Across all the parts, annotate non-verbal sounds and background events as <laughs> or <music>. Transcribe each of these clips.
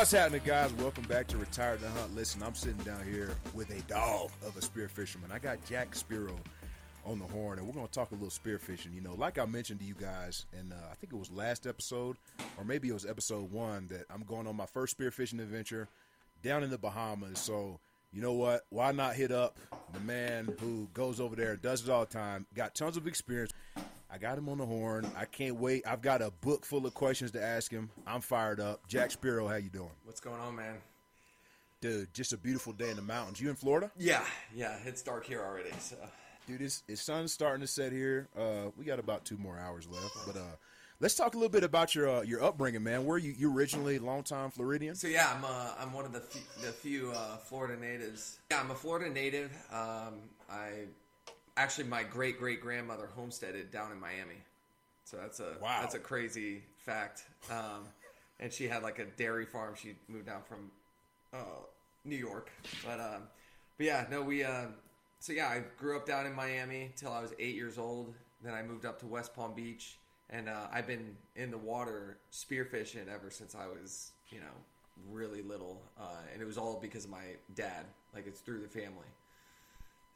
What's happening, guys? Welcome back to Retired to Hunt. Listen, I'm sitting down here with a dog of a spear fisherman. I got Jack Spearo on the horn, and we're going to talk a little spear fishing. You know, like I mentioned to you guys, and uh, I think it was last episode, or maybe it was episode one, that I'm going on my first spear fishing adventure down in the Bahamas. So, you know what? Why not hit up the man who goes over there, does it all the time, got tons of experience. Got him on the horn. I can't wait. I've got a book full of questions to ask him. I'm fired up. Jack Spearo, how you doing? What's going on, man? Dude, just a beautiful day in the mountains. You in Florida? Yeah, yeah. It's dark here already, so. Dude, it's, it's sun's starting to set here. Uh, we got about two more hours left, but uh, let's talk a little bit about your uh, your upbringing, man. Where you you originally longtime Floridian? So yeah, I'm uh, I'm one of the few, the few uh, Florida natives. Yeah, I'm a Florida native. Um, I actually my great great grandmother homesteaded down in Miami, so that's a Wow. that's a crazy fact. Um, and she had like a dairy farm. She moved down from uh, New York, but um, but yeah, no, we. Uh, so yeah, I grew up down in Miami till I was eight years old. Then I moved up to West Palm Beach, and uh, I've been in the water spearfishing ever since I was, you know, really little. Uh, and it was all because of my dad. Like it's through the family.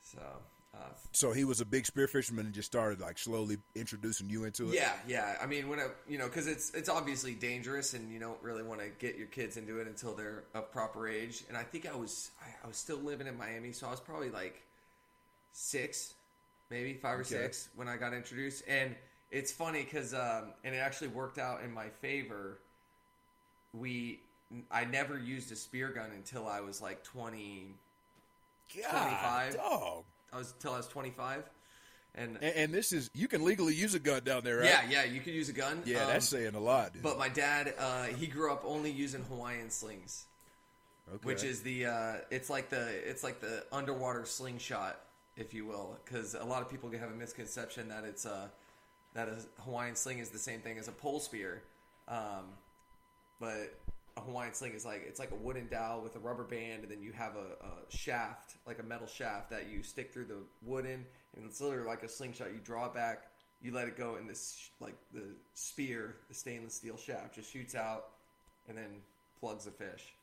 So uh, So he was a big spear fisherman and just started like slowly introducing you into it. yeah, yeah. I mean, when I, you know, because it's it's obviously dangerous, and you don't really want to get your kids into it until they're of proper age. And I think I was I, I was still living in Miami, so I was probably like six, maybe five or Okay. six when I got introduced. And it's funny because um, and it actually worked out in my favor. We I never used a spear gun until I was like twenty. God, 25. dog. I was till I was twenty five. And, And, and this is you can legally use a gun down there, right? yeah, yeah, you can use a gun. Yeah, Um, that's saying a lot, dude. But my dad, uh, he grew up only using Hawaiian slings, okay. which is the uh, it's like the it's like the underwater slingshot, if you will, because a lot of people can have a misconception that it's uh, that a Hawaiian sling is the same thing as a pole spear, um, but a Hawaiian sling is like it's like a wooden dowel with a rubber band, and then you have a, a shaft, like a metal shaft that you stick through the wooden, and it's literally like a slingshot. You draw back, you let it go, and this like the spear, the stainless steel shaft, just shoots out, and then plugs the fish.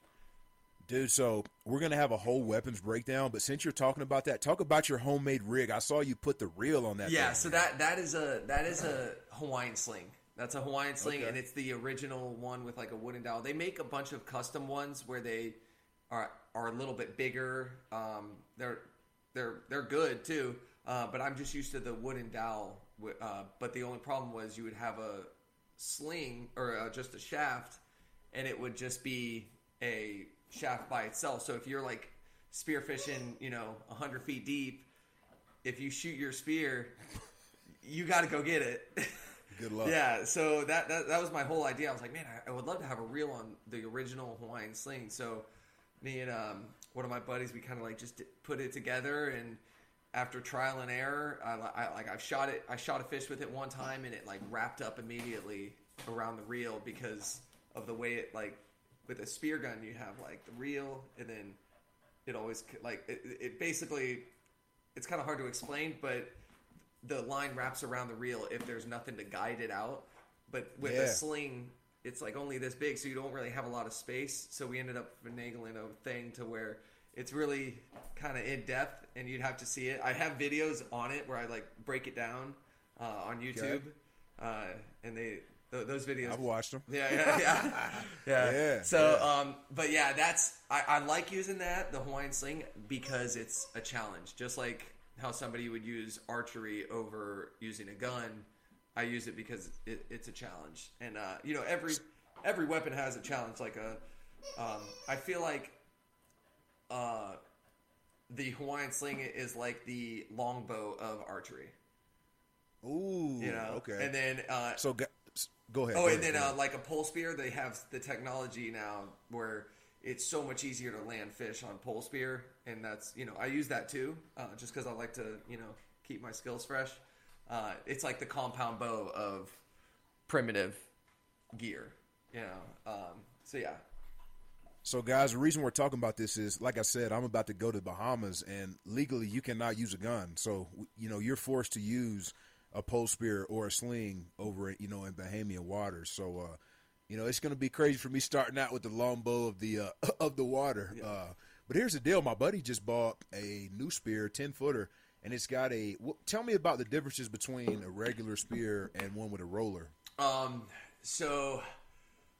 Dude, so we're gonna have a whole weapons breakdown, but since you're talking about that, talk about your homemade rig. I saw you put the reel on that. Yeah, thing. so that that is a that is a Hawaiian sling. That's a Hawaiian sling, Okay. and it's the original one with like a wooden dowel. They make a bunch of custom ones where they are are a little bit bigger. Um, they're they're they're good too, uh, but I'm just used to the wooden dowel. Uh, but the only problem was you would have a sling or uh, just a shaft, and it would just be a shaft by itself. So if you're like spearfishing, you know, hundred feet deep, if you shoot your spear, you got to go get it. <laughs> Good luck. yeah, so that, that that was my whole idea. I was like, man, I, I would love to have a reel on the original Hawaiian sling. So me and um, one of my buddies, we kind of like just put it together, and after trial and error, I, I like I shot it. I shot a fish with it one time, and it like wrapped up immediately around the reel because of the way it like with a spear gun you have like the reel, and then it always like it, it basically it's kind of hard to explain, but the line wraps around the reel if there's nothing to guide it out. But with Yeah. a sling, it's like only this big, so you don't really have a lot of space. So we ended up finagling a thing to where it's really kind of in depth, and you'd have to see it. I have videos on it where I like break it down uh, on YouTube, uh, and they th- those videos. I've watched them. Yeah, yeah, yeah, <laughs> yeah. Yeah, So, yeah. um, but yeah, that's I, I like using that the Hawaiian sling because it's a challenge. Just like how somebody would use archery over using a gun, I use it because it, it's a challenge. And uh, you know, every every weapon has a challenge. Like a, um, I feel like uh, the Hawaiian sling is like the longbow of archery. Ooh. You know, Okay. And then uh, so go, go ahead. Oh, go and ahead, then uh, like a pole spear, they have the technology now where it's so much easier to land fish on pole spear, and that's you know I use that too, uh, just because I like to you know keep my skills fresh. Uh, it's like the compound bow of primitive gear, you know. Um, so yeah, So, guys, the reason we're talking about this is, like I said, I'm about to go to the Bahamas, and legally you cannot use a gun. So, you know, you're forced to use a pole spear or a sling over, it, you know, in Bahamian waters. So, uh, you know, it's going to be crazy for me starting out with the longbow of the uh, <laughs> of the water. Yeah. Uh, but here's the deal: my buddy just bought a new spear, ten footer, and it's got a. Well, tell me about the differences between a regular spear and one with a roller. Um, so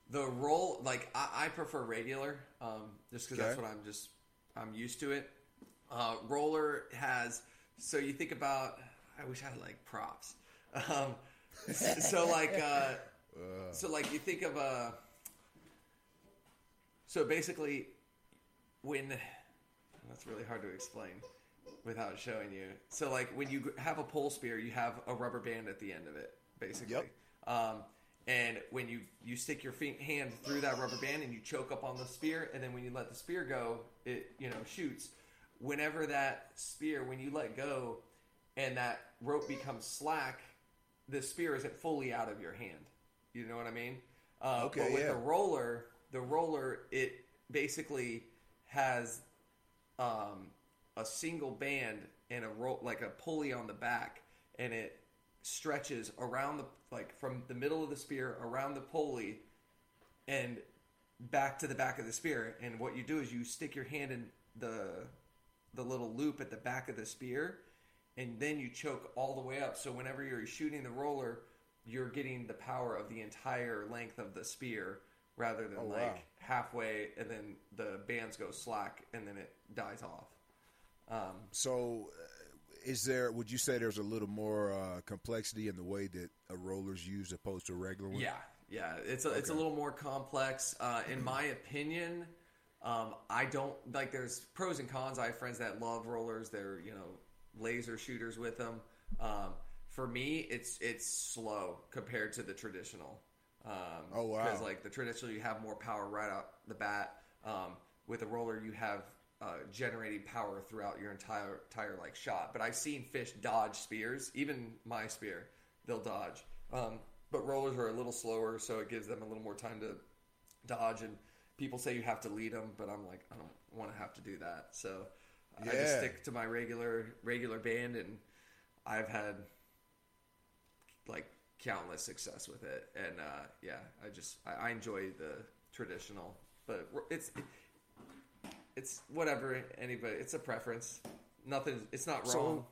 the roll, like I, I prefer regular, um, just because that's what I'm just I'm used to it. Uh, roller has so you think about. I wish I had like props. Um, <laughs> so like <laughs> uh, so like you think of a. So basically, when that's really hard to explain without showing you. So like when you have a pole spear, you have a rubber band at the end of it, basically. Yep. Um, and when you you stick your feet, hand through that rubber band and you choke up on the spear, and then when you let the spear go, it you know shoots. Whenever that spear, when you let go, and that rope becomes slack, the spear isn't fully out of your hand. You know what I mean? Uh, Okay, But with yeah. the roller, the roller it basically has um, a single band and a rope like a pulley on the back, and it stretches around the like from the middle of the spear around the pulley and back to the back of the spear. And what you do is you stick your hand in the the little loop at the back of the spear, and then you choke all the way up. So whenever you're shooting the roller, you're getting the power of the entire length of the spear rather than Oh, like wow. halfway and then the bands go slack and then it dies off. Um, So, uh, is there? Would you say there's a little more uh, complexity in the way that a roller's used opposed to a regular one? Yeah, yeah, it's a, it's a little more complex. Uh, in my opinion, um, I don't like. There's pros and cons. I have friends that love rollers. They're you know laser shooters with them. Um, for me, it's it's slow compared to the traditional. Um, Oh, wow. Because like the traditional, you have more power right out the bat. Um, with a roller, you have uh, generating power throughout your entire entire like shot. But I've seen fish dodge spears, even my spear, they'll dodge. Um, but rollers are a little slower, so it gives them a little more time to dodge. And people say you have to lead them, but I'm like, I don't want to have to do that. So I just stick to my regular regular band, and I've had like countless success with it. And uh, yeah, I just I, I enjoy the traditional, but it's it's whatever anybody. It's a preference. Nothing. It's not So- wrong.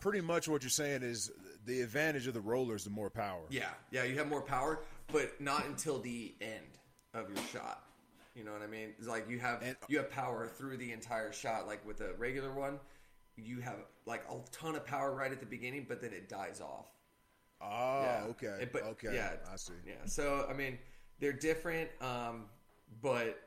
Pretty much what you're saying is the advantage of the roller is the more power. Yeah, yeah, you have more power, but not until the end of your shot. You know what I mean? It's like you have And- you have power through the entire shot. Like with a regular one, you have like a ton of power right at the beginning, but then it dies off. Ah, Yeah. okay. It- but- okay. yeah. I see. Yeah. So I mean, they're different, um, but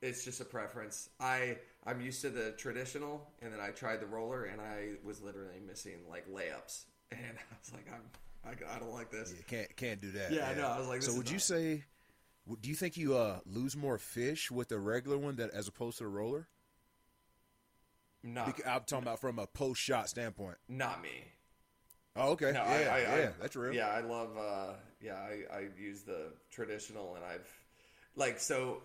it's just a preference. I I'm used to the traditional, and then I tried the roller, and I was literally missing like layups, <laughs> and I was like, I'm I, I don't like this. Yeah, can't can't do that. Yeah, I know. I was like, so would you say? would- Do you think you uh, lose more fish with the regular one that as opposed to the roller? Not I'm talking about from a post shot standpoint. not me. Oh, okay. No, yeah, I, I, yeah, I, that's real. Yeah, I love. Uh, yeah, I, I use the traditional, and I've like so.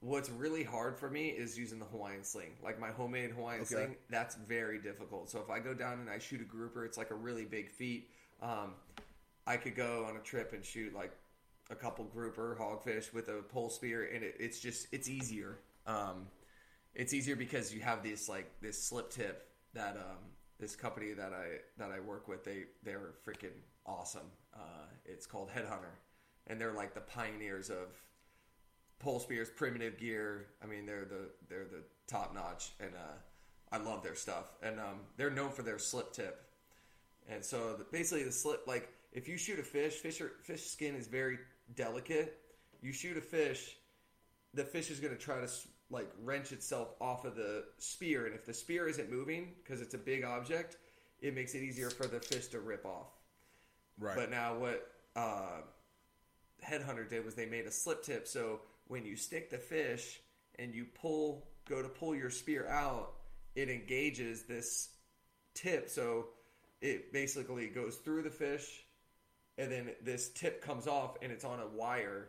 What's really hard for me is using the Hawaiian sling, like my homemade Hawaiian Okay. sling. That's very difficult. So if I go down and I shoot a grouper, it's like a really big feat. Um, I could go on a trip and shoot like a couple grouper hogfish with a pole spear, and it, it's just it's easier. Um, it's easier because you have this like this slip tip that um, this company that I that I work with they they're freaking awesome. Uh, it's called Headhunter, and they're like the pioneers of pole spears, primitive gear. I mean, they're the they're the top notch, and uh, I love their stuff. And um, they're known for their slip tip. And so the, basically, the slip like if you shoot a fish, fish are, fish skin is very delicate. You shoot a fish, the fish is going to try to like wrench itself off of the spear, and if the spear isn't moving because it's a big object, it makes it easier for the fish to rip off. Right. But now what uh, Headhunter did was they made a slip tip, so when you stick the fish and you pull, go to pull your spear out, it engages this tip, so it basically goes through the fish, and then this tip comes off, and it's on a wire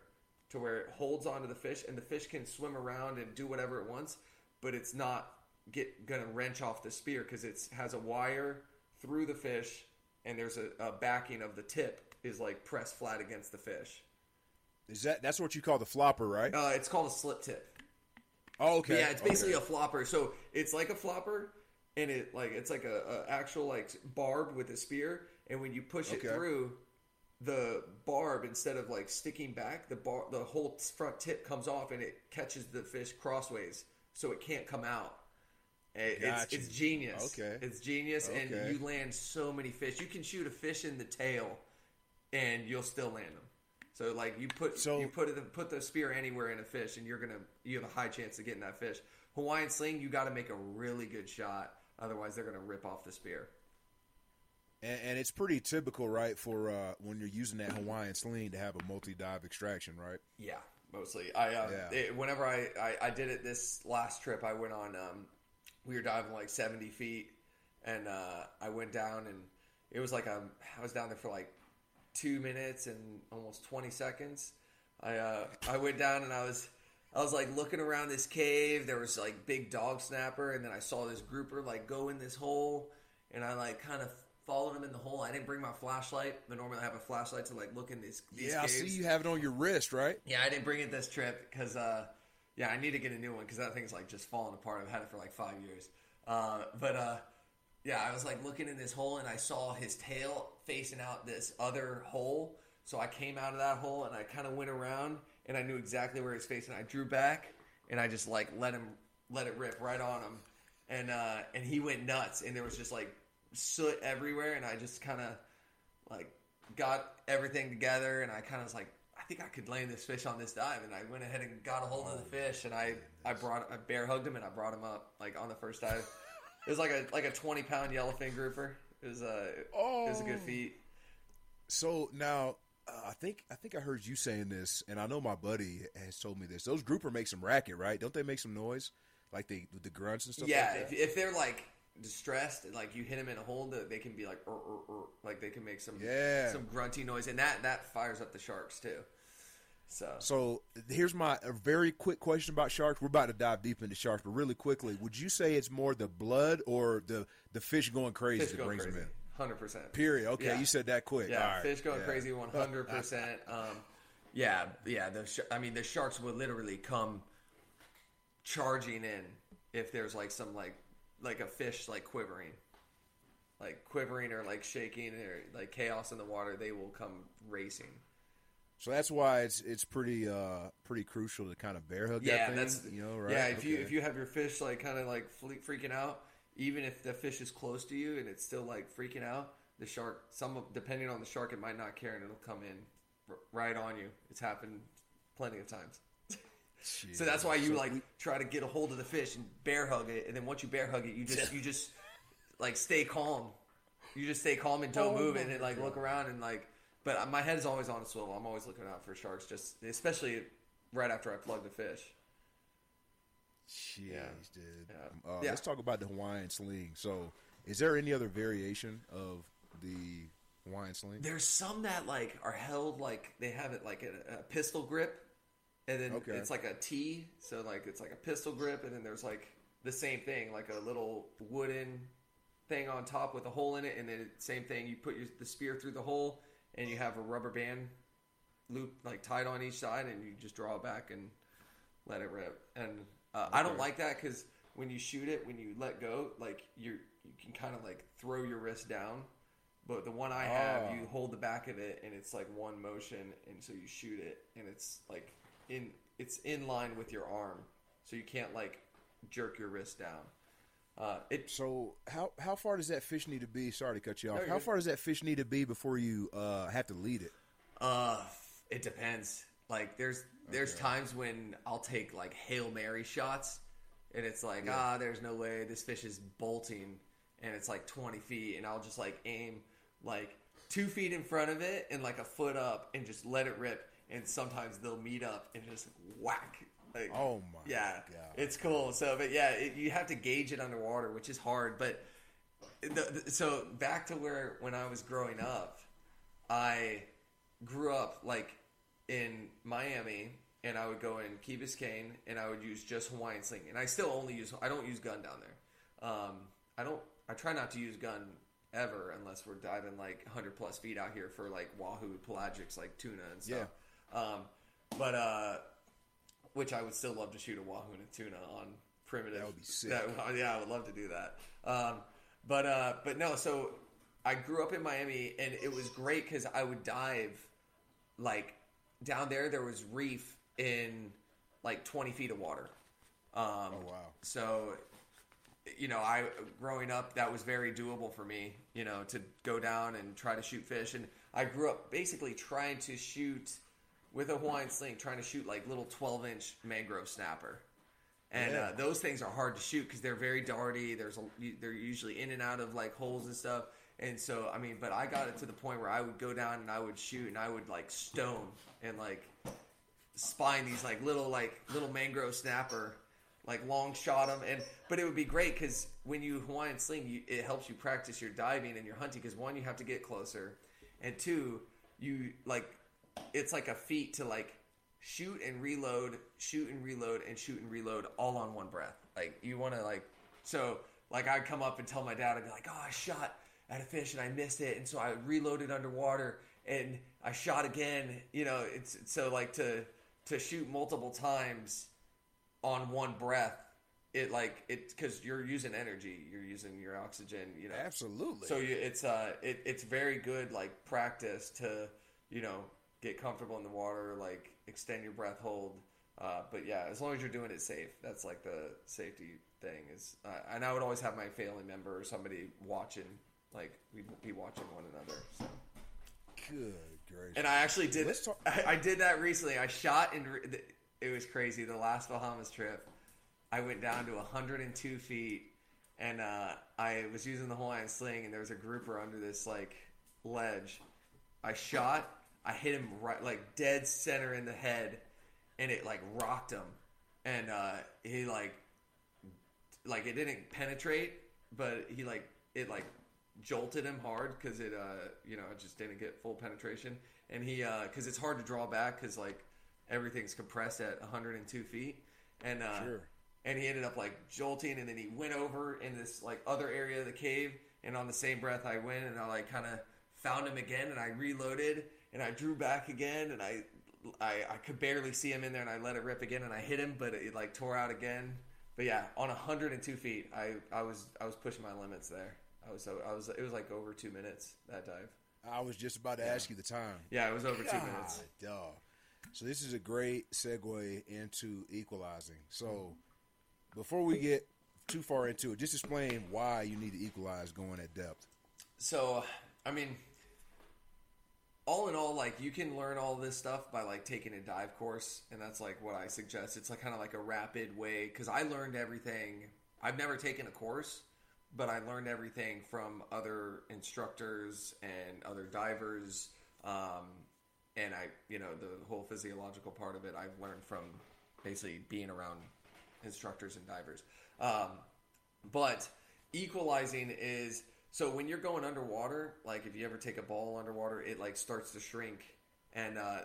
to where it holds onto the fish, and the fish can swim around and do whatever it wants, but it's not get gonna wrench off the spear because it has a wire through the fish, and there's a, a backing of the tip is like pressed flat against the fish. Is that that's what you call the flopper, right? Uh, it's called a slip tip. Oh, okay. Yeah, it's basically okay. a flopper. So it's like a flopper, and it like it's like a, a actual like barb with a spear, and when you push it through, the barb instead of like sticking back, the bar the whole front tip comes off, and it catches the fish crossways, so it can't come out. Eh, It's, it's genius. Okay. it's genius, Okay. and you land so many fish. You can shoot a fish in the tail, and you'll still land them. So like you put So- you put it put the spear anywhere in a fish, and you're gonna you have a high chance of getting that fish. Hawaiian sling, you got to make a really good shot, otherwise they're gonna rip off the spear. And, and it's pretty typical, right, for uh, when you're using that Hawaiian sling to have a multi dive extraction, right? Yeah, mostly. I um, Yeah. it, whenever I, I I did it this last trip, I went on. Um, we were diving like seventy feet, and uh, I went down, and it was like um, I was down there for like two minutes and almost twenty seconds. I uh, I went down and I was I was like looking around this cave. There was like big dog snapper, and then I saw this grouper like go in this hole, and I like kind of followed him in the hole. I didn't bring my flashlight, but normally I have a flashlight to like look in these. these Yeah, I see you have it on your wrist, right? Yeah, I didn't bring it this trip because, uh, yeah, I need to get a new one because that thing's like just falling apart. I've had it for like five years. Uh, but uh, yeah, I was like looking in this hole and I saw his tail facing out this other hole. So I came out of that hole and I kind of went around and I knew exactly where he was facing. I drew back and I just like let him let it rip right on him, and uh, and he went nuts and there was just like soot everywhere and I just kind of like got everything together and I kind of was like, I think I could land this fish on this dive, and I went ahead and got a hold of the fish, and I I brought I bear hugged him and I brought him up like on the first dive. <laughs> it was like a like a twenty pound yellowfin grouper. It was a oh. it was a good Oh. feat. So now, uh, I think I think I heard you saying this, and I know my buddy has told me this. Those grouper make some racket, right? Don't they make some noise, like they the grunts and stuff? yeah, like that? if, if they're like distressed, like you hit them in a hole, that they can be like, "Er, er, er," like they can make some Yeah. some grunty noise, and that that fires up the sharks too. So So here's my a very quick question about sharks. We're about to dive deep into sharks, but really quickly, would you say it's more the blood or the the fish going crazy fish that going brings crazy, them hundred percent. Period. Okay, Yeah. you said that quick. Yeah, All right. fish going Yeah. crazy, <laughs> one hundred percent. Um, yeah, yeah. The sh- I mean, the sharks would literally come charging in if there's like some like like a fish like quivering, like quivering or like shaking or like chaos in the water. They will come racing. So that's why it's it's pretty uh pretty crucial to kind of bear hug Yeah, that thing. that's you know right. Yeah, if you if you have your fish like kind of like freaking out, even if the fish is close to you and it's still like freaking out, the shark, some depending on the shark, it might not care and it'll come in r- right on you. It's happened plenty of times. So that's why you like try to get a hold of the fish and bear hug it, and then once you bear hug it, you just you just like stay calm. You just stay calm and don't Oh move, and then like look around and like. But my head is always on a swivel. I'm always looking out for sharks, just especially right after I plug the fish. Jeez, Yeah. dude. Yeah. Uh, Yeah. Let's talk about the Hawaiian sling. So, is there any other variation of the Hawaiian sling? There's some that like are held like they have it like a, a pistol grip, and then Okay. it's like a T. So like it's like a pistol grip, and then there's like the same thing, like a little wooden thing on top with a hole in it, and then same thing. You put your, the spear through the hole, and you have a rubber band loop like tied on each side, and you just draw it back and let it rip. And uh, I don't like that because when you shoot it, when you let go, like you you can kind of like throw your wrist down. But the one I have, Oh. you hold the back of it, and it's like one motion, and so you shoot it, and it's like in it's in line with your arm, so you can't like jerk your wrist down. Uh, it So, how how far does that fish need to be? Sorry to cut you off. No, how far does that fish need to be before you uh, have to lead it? Uh, it depends. Like there's there's Okay. times when I'll take like hail mary shots, and it's like ah, there's no way this fish is bolting, and it's like 20 feet, and I'll just like aim like two feet in front of it and like a foot up, and just let it rip. And sometimes they'll meet up and just whack. Like, Oh my yeah, God. it's cool. So, but yeah, it, you have to gauge it underwater, which is hard. But the, the, so back to where when I was growing up, I grew up like in Miami, and I would go in Key Biscayne, and I would use just Hawaiian sling, and I still only use I don't use gun down there. Um, I don't. I try not to use gun ever unless we're diving like 100 plus feet out here for like wahoo pelagics like tuna and stuff. Um, but uh, which I would still love to shoot a wahoo and a tuna on primitive. That would be sick. That- <laughs> yeah, I would love to do that. Um, but uh, but no, so I grew up in Miami, and it was great because I would dive like down there. There was reef in like twenty feet of water. Um, Oh wow. so, you know, I growing up that was very doable for me. You know, to go down and try to shoot fish, and I grew up basically trying to shoot with a Hawaiian sling, trying to shoot like little twelve inch mangrove snapper. And Yeah. uh, those things are hard to shoot because they're very darty. There's a, they're usually in and out of like holes and stuff. And so I mean, but I got it to the point where I would go down and I would shoot and I would like stone and like spine these like little like little mangrove snapper like long shot them and but it would be great because when you hawaiian sling you, it helps you practice your diving and your hunting because one you have to get closer and two you like it's like a feat to like shoot and reload shoot and reload and shoot and reload all on one breath like you want to like so like i'd come up and tell my dad i'd be like oh i shot at a fish and i missed it and so i reloaded underwater and i shot again you know it's so like to to shoot multiple times on one breath it like it because you're using energy you're using your oxygen you know Absolutely. so you, it's uh it, it's very good like practice to you know get comfortable in the water like extend your breath hold uh, but yeah as long as you're doing it safe that's like the safety thing is uh, and I would always have my family member or somebody watching like we'd be watching one another so. good gracious. And I actually did. Talk- I, I did that recently. I shot and it was crazy. The last Bahamas trip, I went down to 102 feet, and uh, I was using the Hawaiian sling, and there was a grouper under this like ledge. I shot. I hit him right, like dead center in the head, and it like rocked him, and uh, he like, like it didn't penetrate, but he like it like jolted him hard because it uh you know it just didn't get full penetration. And he uh because it's hard to draw back because like everything's compressed at 102 feet. And uh Sure. and he ended up like jolting and then he went over in this like other area of the cave. And on the same breath i went and i like kind of found him again and i reloaded and i drew back again and I, I i could barely see him in there and i let it rip again and i hit him but it like tore out again but yeah on 102 feet i i was i was pushing my limits there i was so i was it was like over two minutes that dive I was just about to ask you the time. yeah it was over two minutes God, dog. So this is a great segue into equalizing. So before we get too far into it, just explain why you need to equalize going at depth. So, I mean, all in all, like you can learn all this stuff by like taking a dive course, and that's like what I suggest. It's like kind of like a rapid way because I learned everything. I've never taken a course, but I learned everything from other instructors and other divers. Um, and I, you know, the whole physiological part of it, I've learned from basically being around instructors and divers. Um, but equalizing is so when you're going underwater, like if you ever take a ball underwater, it like starts to shrink, and uh,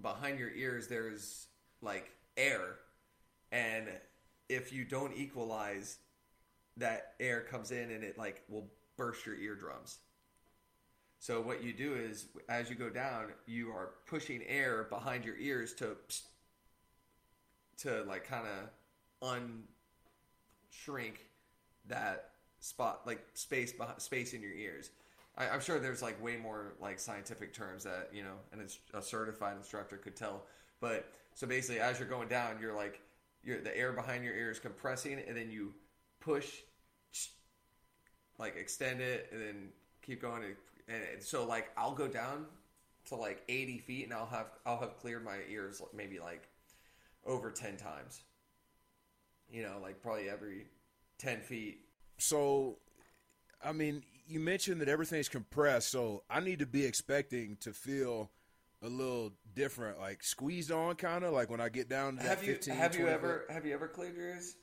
behind your ears there's like air, and if you don't equalize, that air comes in and it like will burst your eardrums. So what you do is, as you go down, you are pushing air behind your ears to to like kind of unshrink that spot, like space space in your ears. I, I'm sure there's like way more like scientific terms that you know, and a certified instructor could tell. But so basically, as you're going down, you're like, you're the air behind your ears compressing, and then you push like extend it and then keep going and, and so like I'll go down to like 80 feet and I'll have I'll have cleared my ears maybe like over 10 times you know like probably every 10 feet So, I mean, you mentioned that everything's compressed, so I need to be expecting to feel a little different, like squeezed on, kind of like when I get down to that have you 15. have you 20 ever have you ever cleared your ears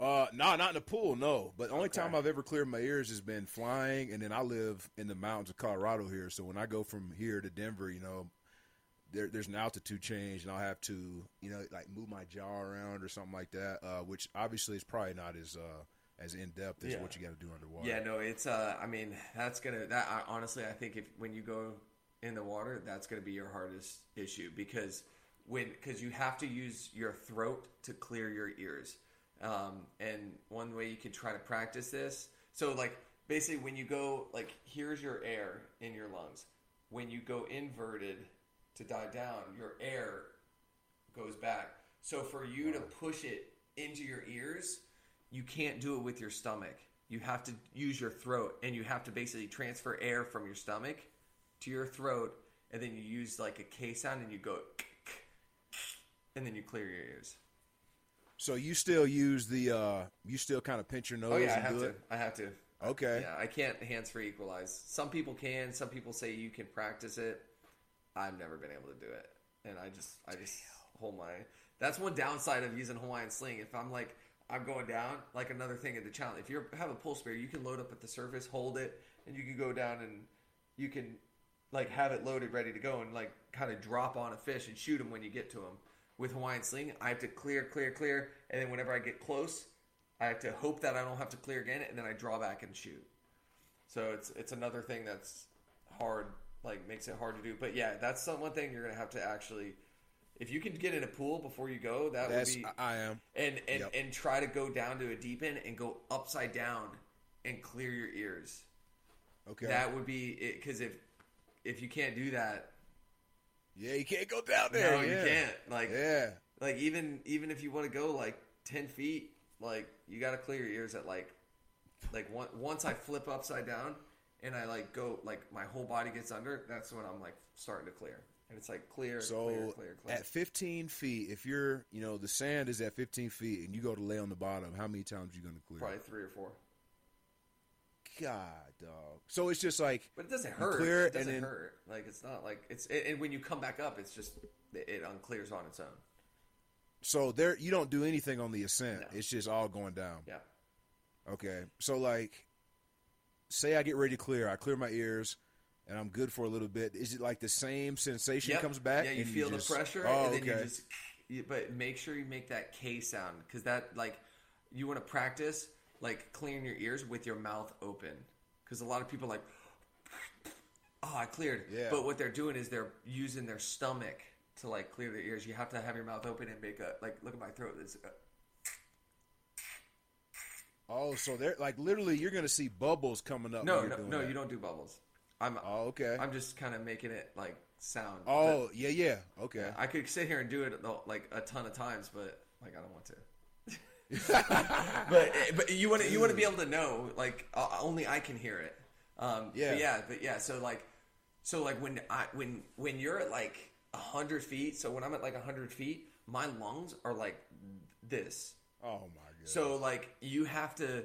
Uh, no, not in the pool, no. But the only Okay. time I've ever cleared my ears has been flying, and then I live in the mountains of Colorado here. So when I go from here to Denver, you know, there, there's an altitude change, and I'll have to, you know, like move my jaw around or something like that. Uh, which obviously is probably not as uh, as in depth as Yeah. what you got to do underwater. yeah no it's uh I mean that's gonna that I, honestly I think if when you go in the water that's gonna be your hardest issue because when because you have to use your throat to clear your ears. Um, and one way you can try to practice this, so like basically when you go like here's your air in your lungs. When you go inverted to die down, your air goes back. So for you to push it into your ears, you can't do it with your stomach. You have to use your throat, and you have to basically transfer air from your stomach to your throat, and then you use like a K sound, and you go, and then you clear your ears. So you still use the uh you still kind of pinch your nose Oh yeah, I have to. it? I have to. Okay. Yeah, I can't hands free equalize. Some people can. Some people say you can practice it. I've never been able to do it, and I just I just hold my. That's one downside of using Hawaiian sling. If I'm like I'm going down, like another thing at the challenge. If you have a pole spear, you can load up at the surface, hold it, and you can go down and you can like have it loaded, ready to go, and like kind of drop on a fish and shoot them when you get to them. With Hawaiian sling, I have to clear, clear, clear, and then whenever I get close, I have to hope that I don't have to clear again, and then I draw back and shoot. So it's it's another thing that's hard, like makes it hard to do. But yeah, that's some one thing you're gonna have to actually, if you can get in a pool before you go, that That's would be I I am. and and Yep. and try to go down to a deep end and go upside down and clear your ears. Okay. That would be it because if if you can't do that, yeah, you can't go down there. no, yeah. you can't. Like Yeah. like even even if you want to go like ten feet, like you got to clear your ears at like like one, once I flip upside down and I like go like my whole body gets under. That's when I'm like starting to clear, and it's like clear, So clear, clear, clear. at 15 feet, if you're, you know, the sand is at 15 feet and you go to lay on the bottom, how many times are you going to clear? Probably three or four, God, dog. So it's just like, but it doesn't hurt. clear it doesn't then- hurt. Like it's not like it's it, and when you come back up, it's just it, it unclears on its own. so there, you don't do anything on the ascent. No. It's just all going down. Yeah. Okay. So like, say I get ready to clear, I clear my ears, and I'm good for a little bit. Is it like the same sensation Yep. comes back? Yeah, you feel just- the pressure, Oh, and then okay. you just. You, but make sure you make that K sound because that like you want to practice like clearing your ears with your mouth open because a lot of people like, oh, <sniffs> I cleared. Yeah. But what they're doing is they're using their stomach to like clear their ears. You have to have your mouth open and make a like look at my throat. It's a, Oh, so they're like literally, you're going to see bubbles coming up. no, when you're no, doing no. that. You don't do bubbles. I'm Oh, okay. I'm just kind of making it like sound. oh, yeah, yeah. Okay. But I could sit here and do it like a ton of times, but like I don't want to. <laughs> but but you want to you want to be able to know like uh, only I can hear it. Um, Yeah. But yeah. But yeah. So like so like when I when when you're at like a hundred feet. So when I'm at like a hundred feet, my lungs are like this. oh my god. So like you have to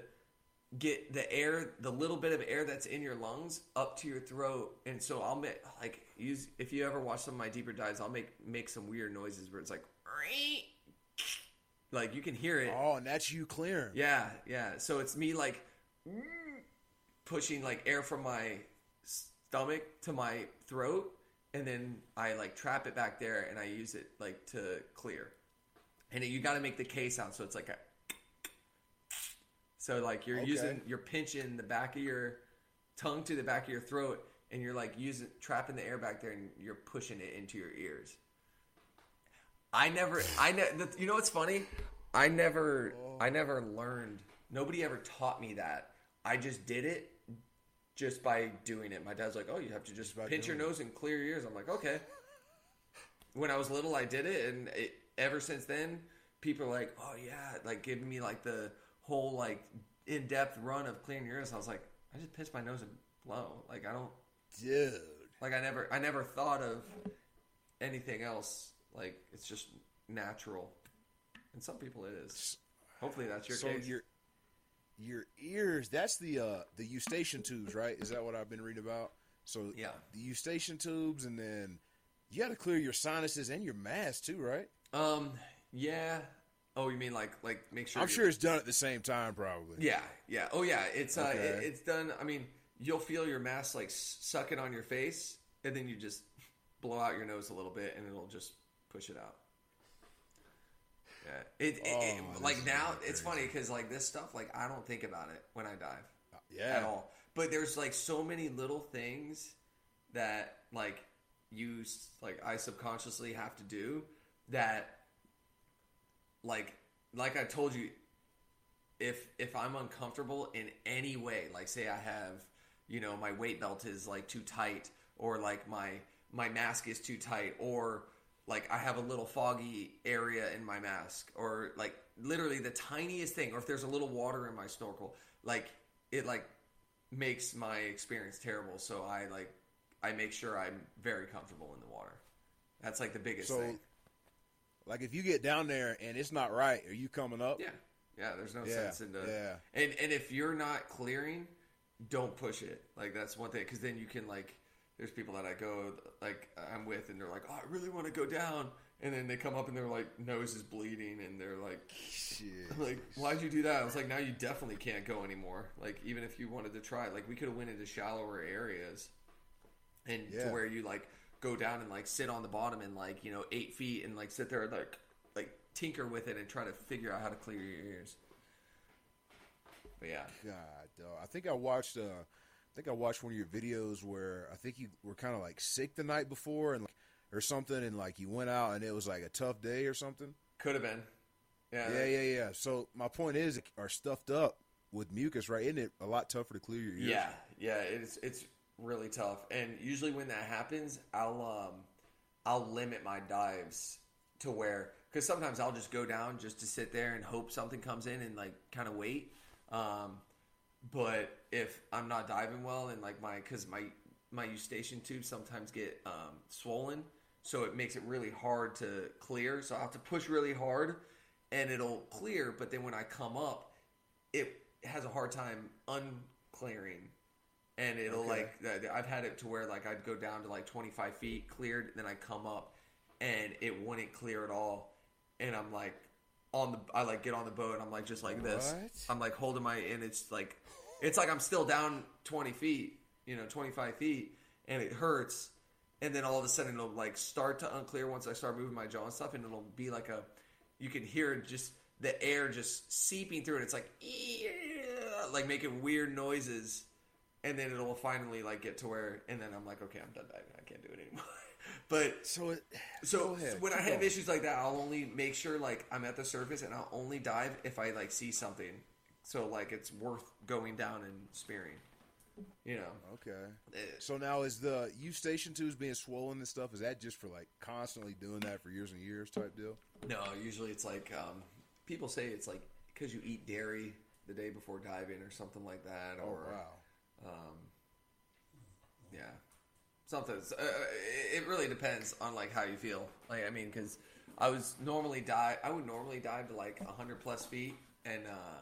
get the air, the little bit of air that's in your lungs up to your throat. And so I'll make like use if you ever watch some of my deeper dives, I'll make make some weird noises where it's like <laughs> like you can hear it. oh, and that's you clearing. Yeah, yeah. So it's me like pushing like air from my stomach to my throat, and then I like trap it back there, and I use it like to clear. And you got to make the K sound, so it's like a. So like you're Okay. using, you're pinching the back of your tongue to the back of your throat, and you're like using trapping the air back there, and you're pushing it into your ears. I never, I ne- the, you know what's funny? I never, I never learned. Nobody ever taught me that. I just did it just by doing it. My dad's like, "Oh, you have to just by pinch your it. nose and clear your ears." I'm like, "Okay." When I was little, I did it, and it, ever since then, people are like, "Oh yeah," like giving me like the whole like in depth run of clearing your ears. I was like, I just pinch my nose and blow. Like I don't Dude. like I never I never thought of anything else. Like it's just natural. And some people it is. Hopefully that's your so case. your your ears, that's the uh the eustachian tubes, right? Is that what I've been reading about? So Yeah. the eustachian tubes and then you got to clear your sinuses and your mask too, right? um yeah. Oh, you mean like like make sure I'm sure it's done at the same time probably. Yeah, yeah. Oh yeah, it's uh Okay. it, it's done. I mean, you'll feel your mask like sucking on your face and then you just blow out your nose a little bit and it'll just push it out. Yeah. It, it, it- Oh, like now really it's funny cuz like this stuff like I don't think about it when I dive. Yeah. at all. But there's like so many little things that like you like I subconsciously have to do. that like like I told you if if I'm uncomfortable in any way, like say I have, you know, my weight belt is like too tight or like my my mask is too tight or like I have a little foggy area in my mask or like literally the tiniest thing or if there's a little water in my snorkel, like it like makes my experience terrible. So I like I make sure I'm very comfortable in the water. That's like the biggest So, thing. Like if you get down there and it's not right, are you coming up? Yeah, yeah. There's no Yeah, sense in the yeah. And and if you're not clearing, don't push it. Like that's one thing because then you can like. There's people that I go like I'm with, and they're like, "Oh, I really want to go down," and then they come up and they're like nose is bleeding, and they're like, Shit. <laughs> "Like, why'd you do that?" I was like, "Now you definitely can't go anymore. Like, even if you wanted to try, like, we could have went into shallower areas, and Yeah. to where you like go down and like sit on the bottom and like you know eight feet and like sit there and like like tinker with it and try to figure out how to clear your ears. But yeah, God, dog. I think I watched. Uh, I think I watched one of your videos where I think you were kind of like sick the night before and like, or something, and like you went out and it was like a tough day or something. could have been. Yeah, Yeah, yeah, yeah. So my point is, are stuffed up with mucus, right? Isn't it a lot tougher to clear your ears? Yeah, yeah, it's it's really tough. And usually when that happens, I'll um I'll limit my dives to where because sometimes I'll just go down just to sit there and hope something comes in and like kind of wait. Um, but if I'm not diving well and like my because my my eustachian tubes sometimes get um, swollen, so it makes it really hard to clear. So I have to push really hard, and it'll clear. But then when I come up, it has a hard time unclearing and it'll Okay. like I've had it to where like I'd go down to like 25 feet cleared, then I come up and it wouldn't clear at all, and I'm like on the I like get on the boat and I'm like just like this, What? I'm like holding my and it's like it's like I'm still down 20 feet, you know, 25 feet, and it hurts, and then all of a sudden it'll like start to unclear once I start moving my jaw and stuff, and it'll be like a you can hear just the air just seeping through it. It's like like making weird noises and then it'll finally like get to where and then i'm like okay i'm done diving i can't do it anymore <laughs> but So it. so, go ahead, when i have going. issues like that i'll only make sure like i'm at the surface and i'll only dive if i like see something so like it's worth going down and spearing you know Okay. Eh, So now is the you eustachian tubes being swollen and stuff? Is that just for like constantly doing that for years and years type deal? no usually it's like um, people say it's like because you eat dairy the day before diving or something like that Oh or wow. Um, yeah. Something uh, it really depends on like how you feel. Like i mean because i was normally dive i would normally dive to like 100 plus feet and uh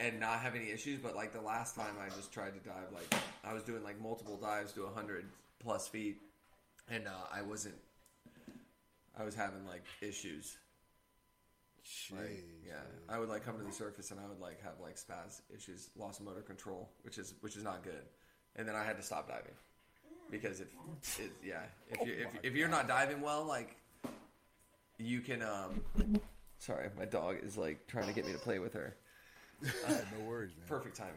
and not have any issues but like the last time i just tried to dive like i was doing like multiple dives to 100 plus feet and uh i wasn't i was having like issues like, yeah. I would like come to the surface and I would like have like spaz issues, loss of motor control, which is which is not good. And then I had to stop diving because if it, yeah, if you if, if you're not diving well, like you can um. Sorry, my dog is like trying to get me to play with her. <laughs> no worries, man. Perfect timing.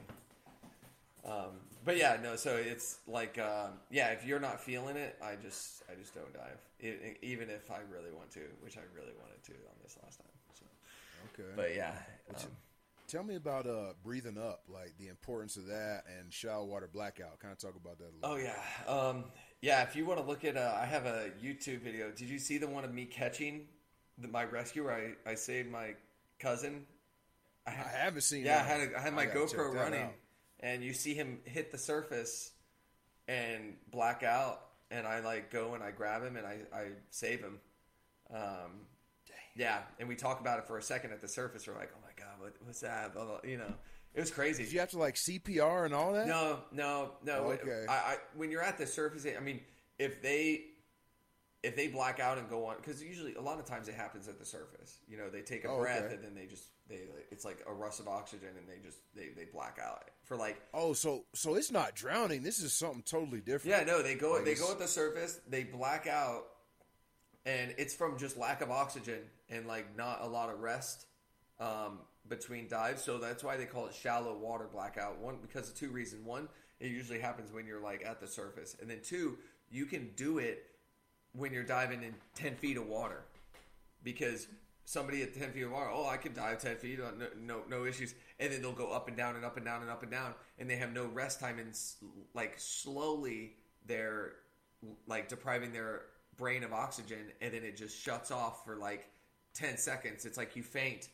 Um, but yeah, no. So it's like, um, yeah, if you're not feeling it, I just, I just don't dive. It, even if I really want to, which I really wanted to on this last time. Okay. but yeah, um, Tell me about uh breathing up, like the importance of that, and shallow water blackout. Kind of talk about that a little. Oh yeah, um, yeah. If you want to look at, uh, I have a YouTube video. Did you see the one of me catching the, my rescue where I, I saved my cousin? I, I haven't seen. yeah, I that. had a, I had my gotta GoPro running, out. and you see him hit the surface and black out, and I like go and I grab him and I, I save him. Um, yeah, and we talk about it for a second at the surface. We're like, oh my god, what, what's that? Blah, blah, You know, it was crazy. Did you have to like CPR and all that? No, no, no. Oh, okay. I, I when you're at the surface, I mean, if they if they black out and go on, because usually a lot of times it happens at the surface. You know, they take a Oh, breath okay. and then they just they it's like a rush of oxygen and they just they they black out for like Oh, so so it's not drowning. This is something totally different. yeah no they go Like they go at the surface they black out and it's from just lack of oxygen and like not a lot of rest um, between dives so that's why they call it shallow water blackout one because of two reasons one it usually happens when you're like at the surface and then two you can do it when you're diving in 10 feet of water because somebody at 10 feet of water, oh, I can dive 10 feet, uh, no, no, no issues. And then they'll go up and down and up and down and up and down, and they have no rest time. And like slowly, they're like depriving their brain of oxygen, and then it just shuts off for like 10 seconds. It's like you faint.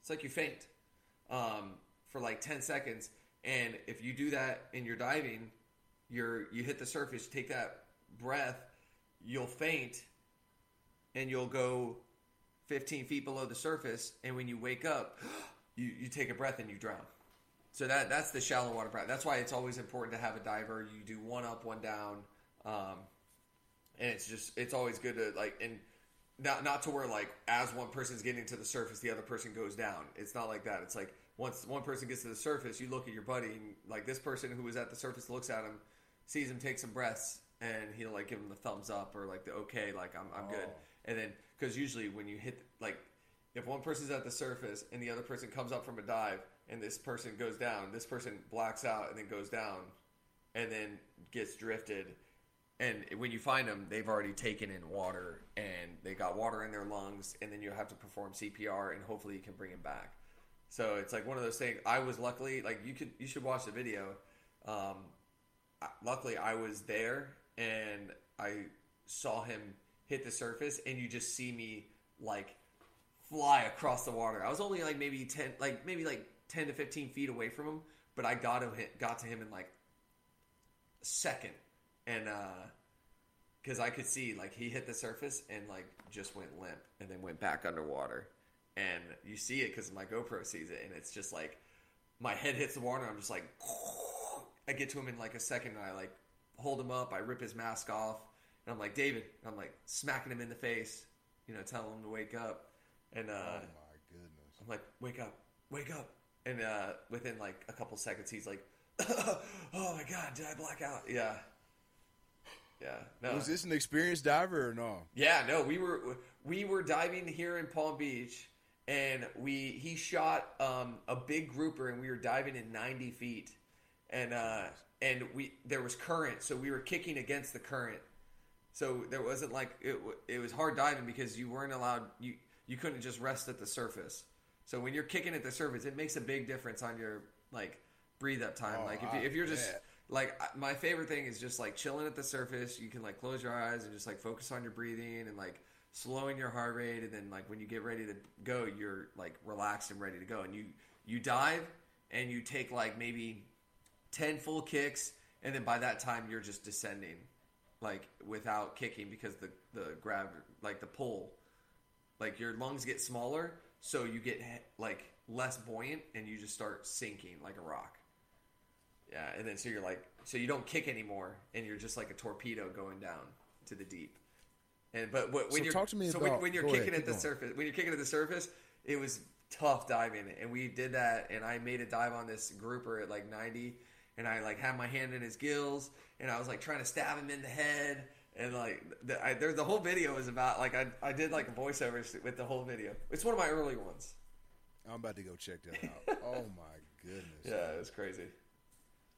It's like you faint um, for like 10 seconds. And if you do that and you're diving, you're you hit the surface, take that breath, you'll faint, and you'll go 15 feet below the surface. And when you wake up, <gasps> you, you take a breath and you drown. So that that's the shallow water breath. That's why it's always important to have a diver. You do one up, one down, um, and it's just it's always good to like and not not to where like as one person's getting to the surface, the other person goes down. It's not like that. It's like once one person gets to the surface, you look at your buddy, and like this person who was at the surface looks at him, sees him take some breaths, and he'll like give him the thumbs up or like the okay, like I'm I'm good. Oh. And then because usually when you hit like if one person's at the surface and the other person comes up from a dive and this person goes down, this person blacks out and then goes down, and then gets drifted. And when you find them, they've already taken in water and they got water in their lungs, and then you have to perform CPR and hopefully you can bring them back. So it's like one of those things. I was luckily like you could you should watch the video. Um, luckily, I was there and I saw him hit the surface, and you just see me like fly across the water. I was only like maybe ten, like maybe like ten to fifteen feet away from him, but I got hit, got to him in like a second, and because uh, I could see like he hit the surface and like just went limp, and then went back underwater, and you see it because my GoPro sees it, and it's just like my head hits the water, I'm just like. <laughs> I get to him in like a second, and I like hold him up. I rip his mask off, and I'm like, David. I'm like smacking him in the face, you know, telling him to wake up. And uh, oh my goodness! I'm like, wake up, wake up. And uh, within like a couple seconds, he's like, <laughs> oh my god, did I black out? Yeah, yeah. No. Was this an experienced diver or no? Yeah, no. We were we were diving here in Palm Beach, and we he shot um, a big grouper, and we were diving in 90 feet, and uh, and we there was current, so we were kicking against the current. So there wasn't like it. It was hard diving because you weren't allowed. You you couldn't just rest at the surface. So when you're kicking at the surface, it makes a big difference on your like breathe up time. Oh, like if, you, if you're just bet. Like my favorite thing is just like chilling at the surface. You can like close your eyes and just like focus on your breathing and like slowing your heart rate. And then like when you get ready to go, you're like relaxed and ready to go. And you you dive and you take like maybe ten full kicks, and then by that time you're just descending like without kicking because the the grab like the pull like your lungs get smaller so you get like less buoyant and you just start sinking like a rock yeah and then so you're like so you don't kick anymore and you're just like a torpedo going down to the deep and but when So you're talk to me so when, about- when you're go ahead, kicking at the going. surface when you're kicking at the surface it was tough diving and we did that and i made a dive on this grouper at like 90 and i like had my hand in his gills and i was like trying to stab him in the head and like the, I, there, the whole video is about like I, I did like a voiceover with the whole video it's one of my early ones I'm about to go check that out. <laughs> oh my goodness! yeah it was crazy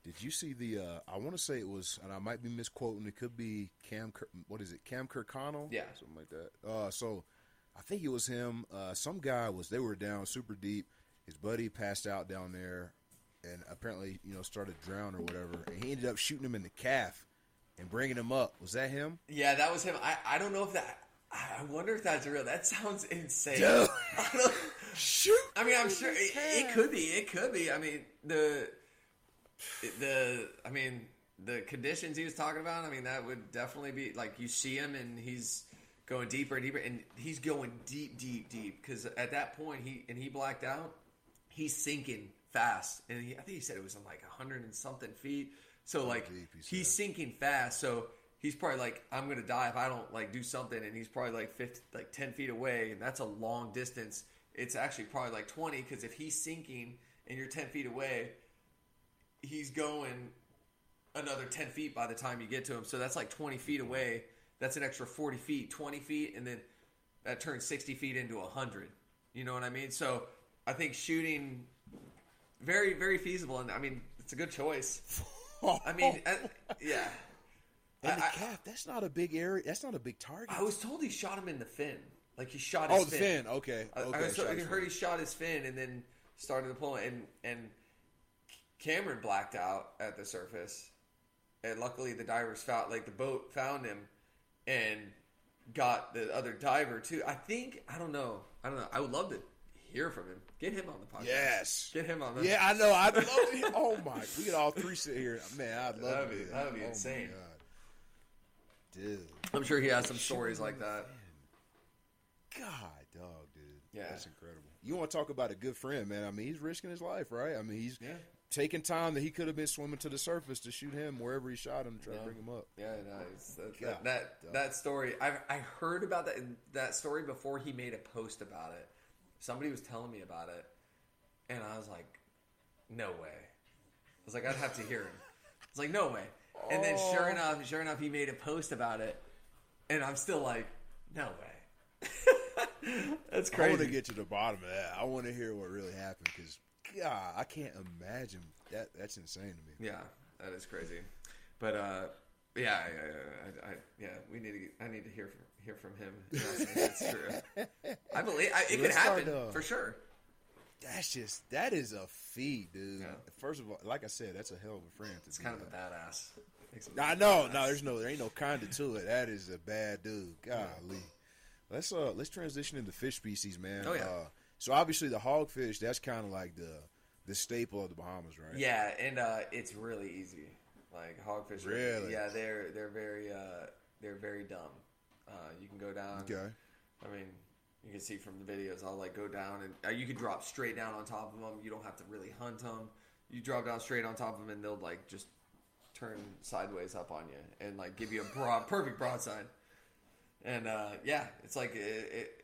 Did you see the? uh I want to say it was, and I might be misquoting. It could be Cam. What is it? Cam Kirkconnell? Yeah. something like that. Uh, so I think it was him. Uh, some guy was. They were down super deep. His buddy passed out down there, and apparently, you know, started drown or whatever. And he ended up shooting him in the calf and bringing him up. Was that him? yeah that was him i, I don't know if that i wonder if that's real that sounds insane Dude. <laughs> I, don't, Shoot! I mean i'm sure it, it could be it could be i mean the the i mean the conditions he was talking about i mean that would definitely be like you see him and he's going deeper and deeper and he's going deep deep deep. Because at that point he and he blacked out he's sinking fast. And he, i think he said it was in like 100 and something feet. So like deep, he he's sinking fast. So he's probably like i'm gonna die if i don't like do something. And he's probably like 50 like 10 feet away. And that's a long distance. It's actually probably like 20 because if he's sinking and you're 10 feet away he's going another 10 feet by the time you get to him so that's like 20 feet away that's an extra 40 feet 20 feet and then that turns 60 feet into 100 you know what i mean so i think shooting very very feasible and i mean it's a good choice I mean, <laughs> uh, yeah. And the I- I- calf, that's not a big area. That's not a big target. I was told he shot him in the fin. Like he shot his oh, the fin. Okay. I, Okay. I, was, shot I heard fin. he shot his fin and then started to pull and and Cameron blacked out at the surface, and luckily the divers found like the boat found him and got the other diver too. I think I don't know. I don't know. I would love to hear from him. Get him on the podcast. Yes. Get him on the Yeah, I know. I'd love to. hear- Oh my, we could all three sit here. Man, I'd love That'd to be- that'd be Oh, insane. God. dude. I'm sure he has some stories like that. God, dog, dude. Yeah. that's incredible. You want to talk about a good friend, man? I mean, he's risking his life, right? I mean, he's Yeah. Taking time that he could have been swimming to the surface to shoot him wherever he shot him to try Yeah. to bring him up. Yeah, nice. That, that, that, that story, I I heard about that that story before he made a post about it. Somebody was telling me about it, and I was like, "No way!" I was like, "I'd have to hear him." It's like, "No way!" And then, oh. sure Oh. enough, sure enough, he made a post about it, and I'm still like, "No way!" <laughs> That's crazy. I want to get to the bottom of that. I want to hear what really happened because, God, I can't imagine that. That's insane to me. Yeah, that is crazy. But uh, yeah, I, I, I, yeah, we need to. Get, I need to hear from, hear from him. <laughs> That's true. I believe I, it could start, happen uh, for sure. That's just that is a feat, dude. Yeah. First of all, like I said, that's a hell of a friend. It's kind of a badass. I know, no, there's no, there ain't no kinda to it. That is a bad dude. Golly. Let's uh, let's transition into fish species, man. Oh, yeah. Uh, so obviously the hogfish, that's kind of like the the staple of the Bahamas, right? Yeah, and uh, it's really easy. Like hogfish. are- Really? Yeah, they're they're very uh, they're very dumb. Uh, you can go down. Okay. I mean, you can see from the videos. I'll like go down and uh, you can drop straight down on top of them. You don't have to really hunt them. You drop down straight on top of them, and they'll like just turn sideways up on you and like give you a broad, perfect broadside. And uh, yeah, it's like it, it,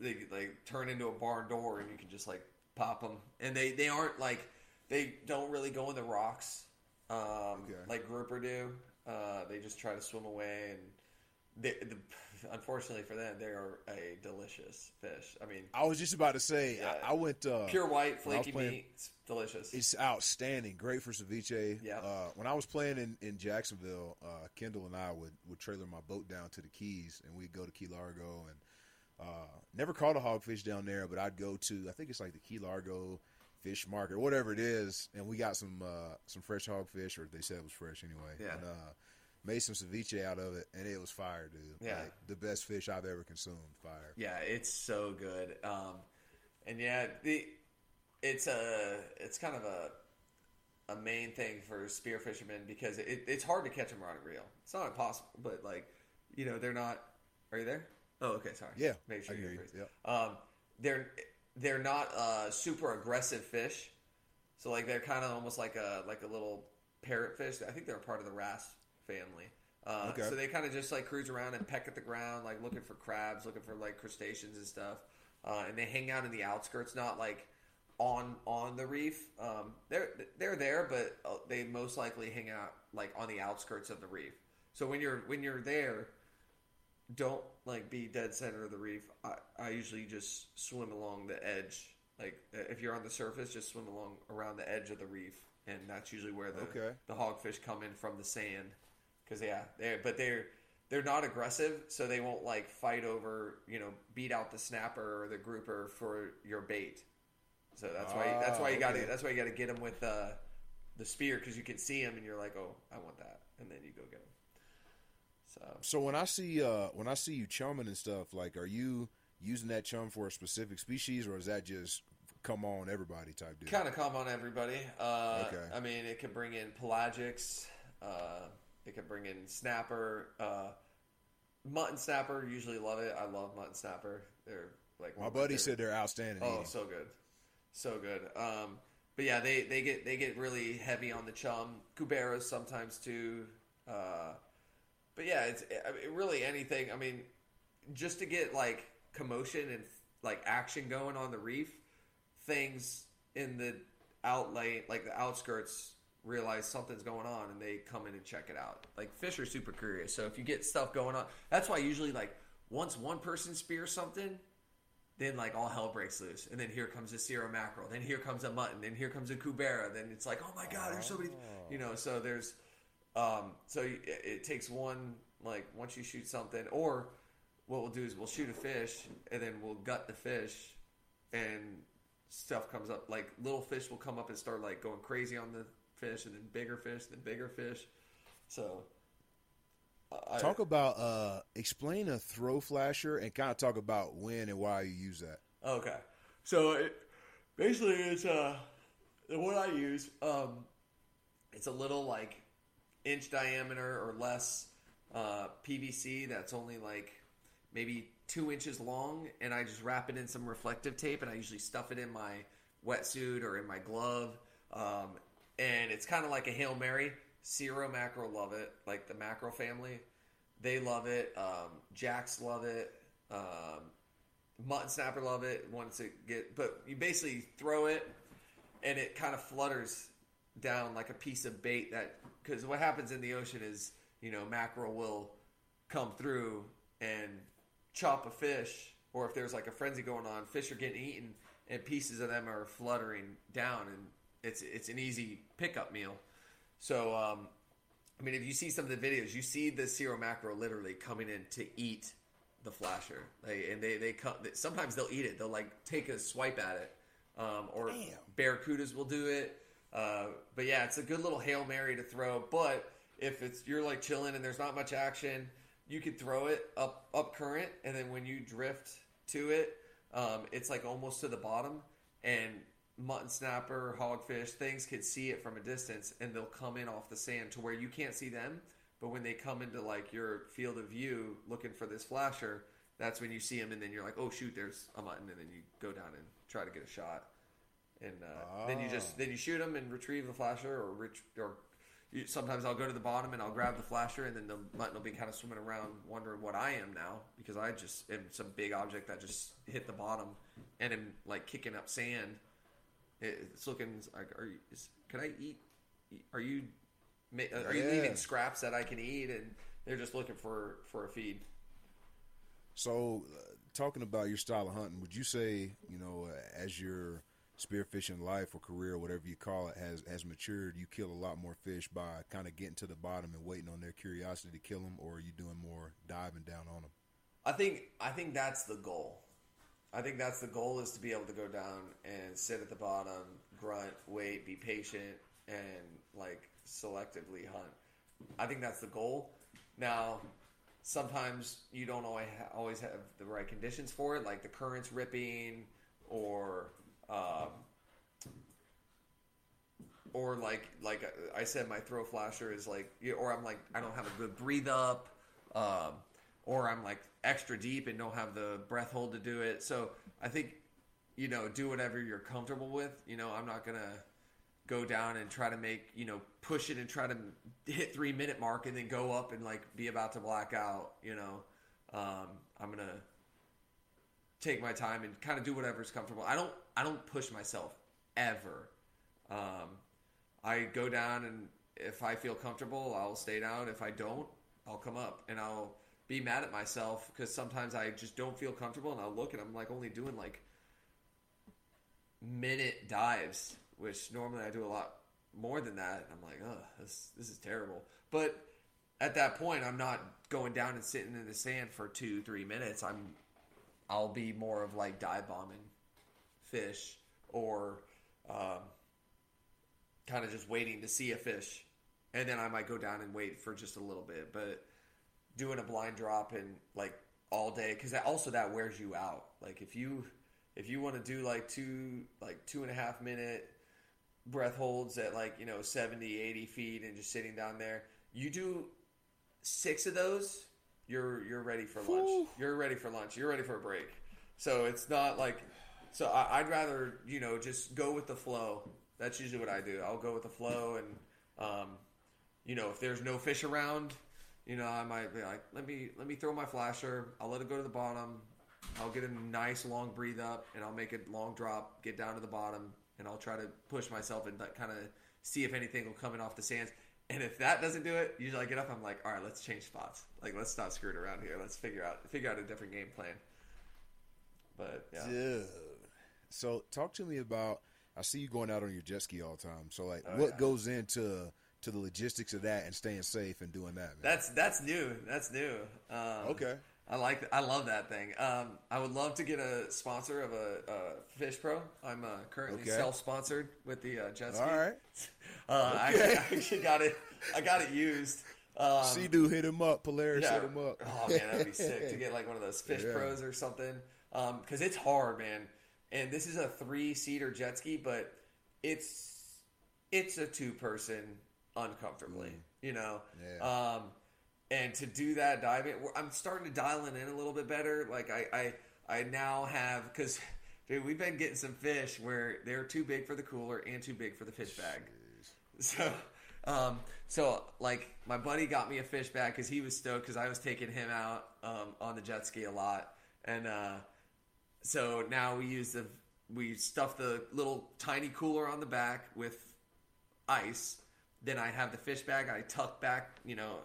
they like turn into a barn door, and you can just like pop them. And they they aren't like they don't really go in the rocks um, Okay. like grouper do. Uh, they just try to swim away and they, the, unfortunately for them, they are a delicious fish. I mean, I was just about to say, Yeah. I, I went uh, pure white, when I was flaky playing- meat, it's delicious. It's outstanding. Great for ceviche. Yeah. Uh, when I was playing in, in Jacksonville, uh, Kendall and I would, would trailer my boat down to the Keys, and we'd go to Key Largo. And uh, never caught a hogfish down there, but I'd go to I think it's like the Key Largo fish market or whatever it is, and we got some uh, some fresh hogfish, or they said it was fresh anyway. Yeah. And, uh, made some ceviche out of it, and it was fire, dude. Yeah. Like, the best fish I've ever consumed. Fire. yeah, it's so good. Um, and yeah, the it's a it's kind of a a main thing for spear fishermen because it, it's hard to catch them rod and reel. It's not impossible, but like you know they're not. Are you there? Oh, okay. Sorry. Yeah, Make sure I you. free. Yep. Um, they're they're not uh, super aggressive fish, so like they're kind of almost like a like a little parrot fish. I think they're a part of the wrasse family. Uh, Okay. So they kind of just like cruise around and peck at the ground, like looking for crabs, looking for like crustaceans and stuff. Uh, and they hang out in the outskirts, not like on on the reef. Um, they're they're there, but uh, they most likely hang out like on the outskirts of the reef. So when you're when you're there, don't like be dead center of the reef. I, I usually just swim along the edge. Like if you're on the surface, just swim along around the edge of the reef, and that's usually where the Okay. the hogfish come in from the sand. Because yeah, they but they're they're not aggressive, so they won't like fight over you know beat out the snapper or the grouper for your bait. So that's why that's why you Ah, got to okay. that's why you got to get them with uh, the spear because you can see them and you're like oh I want that and then you go get them. So So when I see uh when I see you chumming and stuff, like are you using that chum for a specific species or is that just come on everybody type deal? kind of come on everybody. Uh, Okay. I mean, it could bring in pelagics. Uh, it could bring in snapper. Uh, mutton snapper. Usually love it. I love mutton snapper. They're like My buddy said they're outstanding. Oh, eating. so good, so good. Um, but yeah, they, they get they get really heavy on the chum. Cuberas sometimes too. But yeah, it's I mean, really anything. I mean, just to get like commotion and like action going on the reef, things in the outlay like the outskirts realize something's going on and they come in and check it out. Like fish are super curious, so if you get stuff going on, that's why usually like once one person spears something, then like all hell breaks loose, and then here comes a Sierra mackerel, then here comes a mutton, then here comes a cubera, then it's like oh my god, there's so many, oh. you know. So there's Um, so it, it takes one like once you shoot something, or what we'll do is we'll shoot a fish and then we'll gut the fish, and stuff comes up. Like little fish will come up and start like going crazy on the fish, and then bigger fish, then bigger fish. So I, Talk about uh, explain a throw flasher and kind of talk about when and why you use that. Okay. So it, basically, it's uh, the one I use. Um, it's a little like inch diameter or less uh, PVC that's only like maybe two inches long, and I just wrap it in some reflective tape, and I usually stuff it in my wetsuit or in my glove. Um, and it's kind of like a hail mary. Cero macro love it, like the macro family. They love it. Um, Jacks love it. Um, mutton snapper love it once it get but you basically throw it and it kind of flutters down like a piece of bait that because what happens in the ocean is you know mackerel will come through and chop a fish or if there's like a frenzy going on fish are getting eaten and pieces of them are fluttering down and it's it's an easy pickup meal so um I mean, if you see some of the videos, you see the Cero mackerel literally coming in to eat the flasher, like, and they they come. Sometimes they'll eat it. They'll like take a swipe at it, um, or Damn. barracudas will do it. Uh, but yeah, it's a good little hail mary to throw. But if it's you're like chilling and there's not much action, you could throw it up up current, and then when you drift to it, um, it's like almost to the bottom, and mutton snapper, hogfish, things can see it from a distance, and they'll come in off the sand to where you can't see them. But when they come into like your field of view looking for this flasher, that's when you see them, and then you're like, oh shoot, there's a mutton, and then you go down and try to get a shot, and uh, then you just Ah. then you shoot them and retrieve the flasher, or ret- or you, sometimes I'll go to the bottom and I'll grab the flasher, and then the mutton will be kind of swimming around, wondering what I am now because I just am some big object that just hit the bottom and am like kicking up sand. It- It's looking like, are you? Is, can I eat? Are you? Are you Yeah. leaving scraps that I can eat? And they're just looking for for a feed. So, uh, talking about your style of hunting, would you say, you know, uh, as your spearfishing life or career, whatever you call it, has has matured, you kill a lot more fish by kind of getting to the bottom and waiting on their curiosity to kill them, or are you doing more diving down on them? I think I think that's the goal. I think that's the goal is to be able to go down and sit at the bottom, grunt, wait, be patient, and like selectively hunt. I think that's the goal. Now, sometimes you don't always always have the right conditions for it, like the currents ripping, or um, or like like I said, my throw flasher is like, or I'm like I don't have a good breathe up, um, or I'm like extra deep and don't have the breath hold to do it. So I think you know do whatever you're comfortable with. You know, I'm not gonna go down and try to make you know push it and try to hit three minute mark and then go up and like be about to black out. You know, um, I'm gonna take my time and kind of do whatever's comfortable. I don't I don't push myself ever. Um, I go down and if I feel comfortable, I'll stay down. If I don't, I'll come up and I'll be mad at myself because sometimes I just don't feel comfortable and I'll look and I'm like only doing like minute dives, which normally I do a lot more than that. And I'm like, oh, this this is terrible. But at that point, I'm not going down and sitting in the sand for two, three minutes. I'm I'll be more of like dive bombing fish or um, kind of just waiting to see a fish, and then I might go down and wait for just a little bit. But doing a blind drop and like all day because that also that wears you out. Like if you if you want to do like two like two and a half minute breath holds at like you know 70 80 feet and just sitting down there you do six of those you're you're ready for lunch you're ready for lunch you're ready for a break so it's not like so I, i'd rather you know just go with the flow that's usually what i do i'll go with the flow and um, you know if there's no fish around you know i might be like let me let me throw my flasher i'll let it go to the bottom I'll get a nice long breathe up and I'll make a long drop, get down to the bottom, and I'll try to push myself and kind of see if anything will come in off the sands. And if that doesn't do it, usually I get up. I'm like, all right, let's change spots. Like, let's stop screwing around here. Let's figure out figure out a different game plan. But yeah, Dude. So talk to me about. I see you going out on your jet ski all the time. So like, Oh, what yeah. goes into to the logistics of that and staying safe and doing that, man. That's that's new. That's new. Um, Okay. I like. I love that thing. Um, I would love to get a sponsor of a, a Fish Pro. I'm uh, currently Okay. self-sponsored with the uh, jet ski. All right. <laughs> Uh, I, actually, I <laughs> actually got it. I got it used. Um, See, do hit him up. Polaris, yeah. hit him up. Oh man, that'd be sick to <laughs> get like one of those Fish Yeah. Pros or something. Because it's hard, man. And this is a three-seater jet ski, but it's it's a two-person uncomfortably. You know. Mm. Yeah. Um, and to do that diving, I'm starting to dial it in a little bit better. Like I, I, I now have because, <laughs> dude, we've been getting some fish where they're too big for the cooler and too big for the fish bag. So, um, so like my buddy got me a fish bag because he was stoked because I was taking him out um, on the jet ski a lot, and uh, so now we use the we stuff the little tiny cooler on the back with ice. Then I have the fish bag. I tuck back, you know,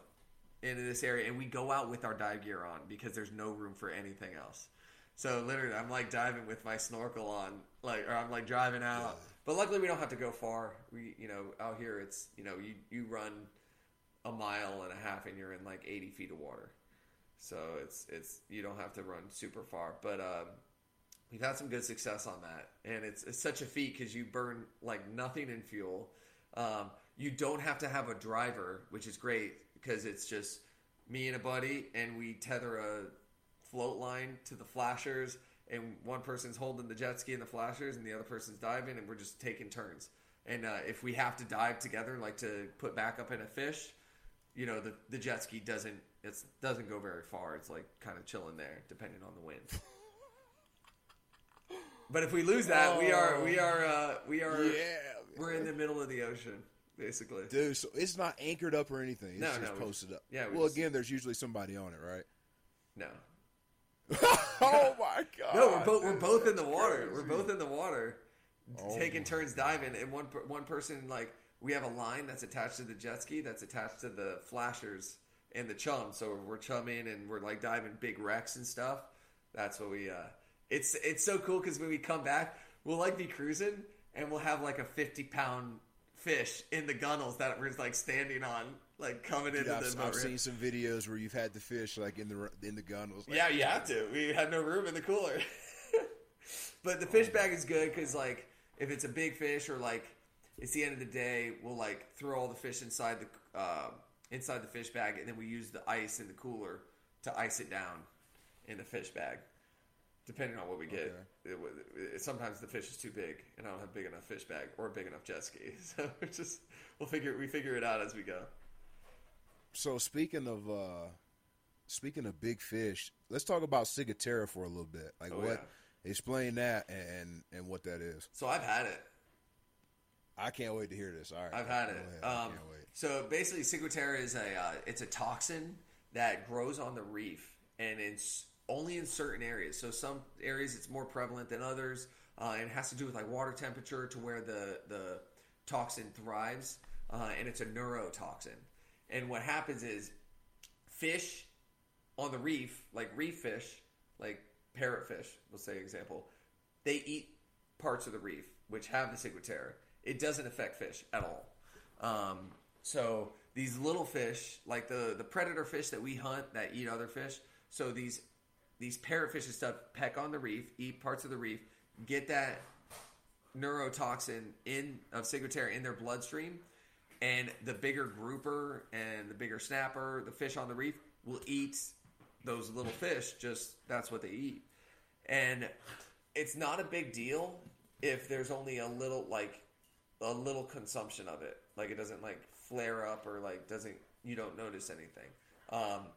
into this area, and we go out with our dive gear on because there's no room for anything else. So literally, I'm like diving with my snorkel on, like, or I'm like driving out. But luckily, we don't have to go far. We, you know, out here, it's you know, you you run a mile and a half, and you're in like 80 feet of water. So it's it's you don't have to run super far, but um, we've had some good success on that, and it's it's such a feat because you burn like nothing in fuel. Um, you don't have to have a driver, which is great because it's just me and a buddy, and we tether a float line to the flashers, and one person's holding the jet ski and the flashers, and the other person's diving, and we're just taking turns. And uh, if we have to dive together, like to put back up in a fish, you know, the, the jet ski doesn't it doesn't go very far. It's like kind of chilling there, depending on the wind. <laughs> but if we lose that, we are we are uh, we are Yeah, we're in the middle of the ocean, basically. Dude, so it's not anchored up or anything. It's No, just no, posted up. yeah, we Well, just- again, there's usually somebody on it, right? No, <laughs> oh my god. no, we're both we're both in the water. We're both in the water, Oh taking turns diving, and one one person like we have a line that's attached to the jet ski that's attached to the flashers and the chum. So we're chumming and we're like diving big wrecks and stuff. That's what we. uh It's it's so cool because when we come back, we'll like be cruising and we'll have like a fifty pound fish in the gunnels that we're like standing on, like coming Dude, into I've, the I've seen some videos where you've had the fish like in the in the gunnels. Like, Yeah, you have to. We had no room in the cooler. <laughs> but the fish bag is good because, like, if it's a big fish or like it's the end of the day, we'll like throw all the fish inside the uh, inside the fish bag, and then we use the ice in the cooler to ice it down in the fish bag. Depending on what we get, it, it- sometimes the fish is too big, and I don't have big enough fish bag or a big enough jet ski. <laughs> So it's just we'll figure we figure it out as we go. So speaking of uh speaking of big fish, let's talk about Ciguatera for a little bit. Like Oh, what explain that and and what that is. So I've had it. I can't wait to hear this. All right. I've had it. Um, so basically, Ciguatera is a uh, it's a toxin that grows on the reef, and it's only in certain areas. So some areas it's more prevalent than others, uh, and it has to do with like water temperature to where the the toxin thrives, uh, and it's a neurotoxin. And what happens is fish on the reef, like reef fish, like parrotfish, we'll say example, they eat parts of the reef which have the ciguatera. It doesn't affect fish at all. Um, so these little fish, like the the predator fish that we hunt that eat other fish, so these these parrotfish and stuff peck on the reef, eat parts of the reef, get that neurotoxin in of ciguatera in their bloodstream, and the bigger grouper and the bigger snapper, the fish on the reef, will eat those little fish. Just that's what they eat, and it's not a big deal if there's only a little like a little consumption of it. Like it doesn't like flare up or like doesn't you don't notice anything. Um,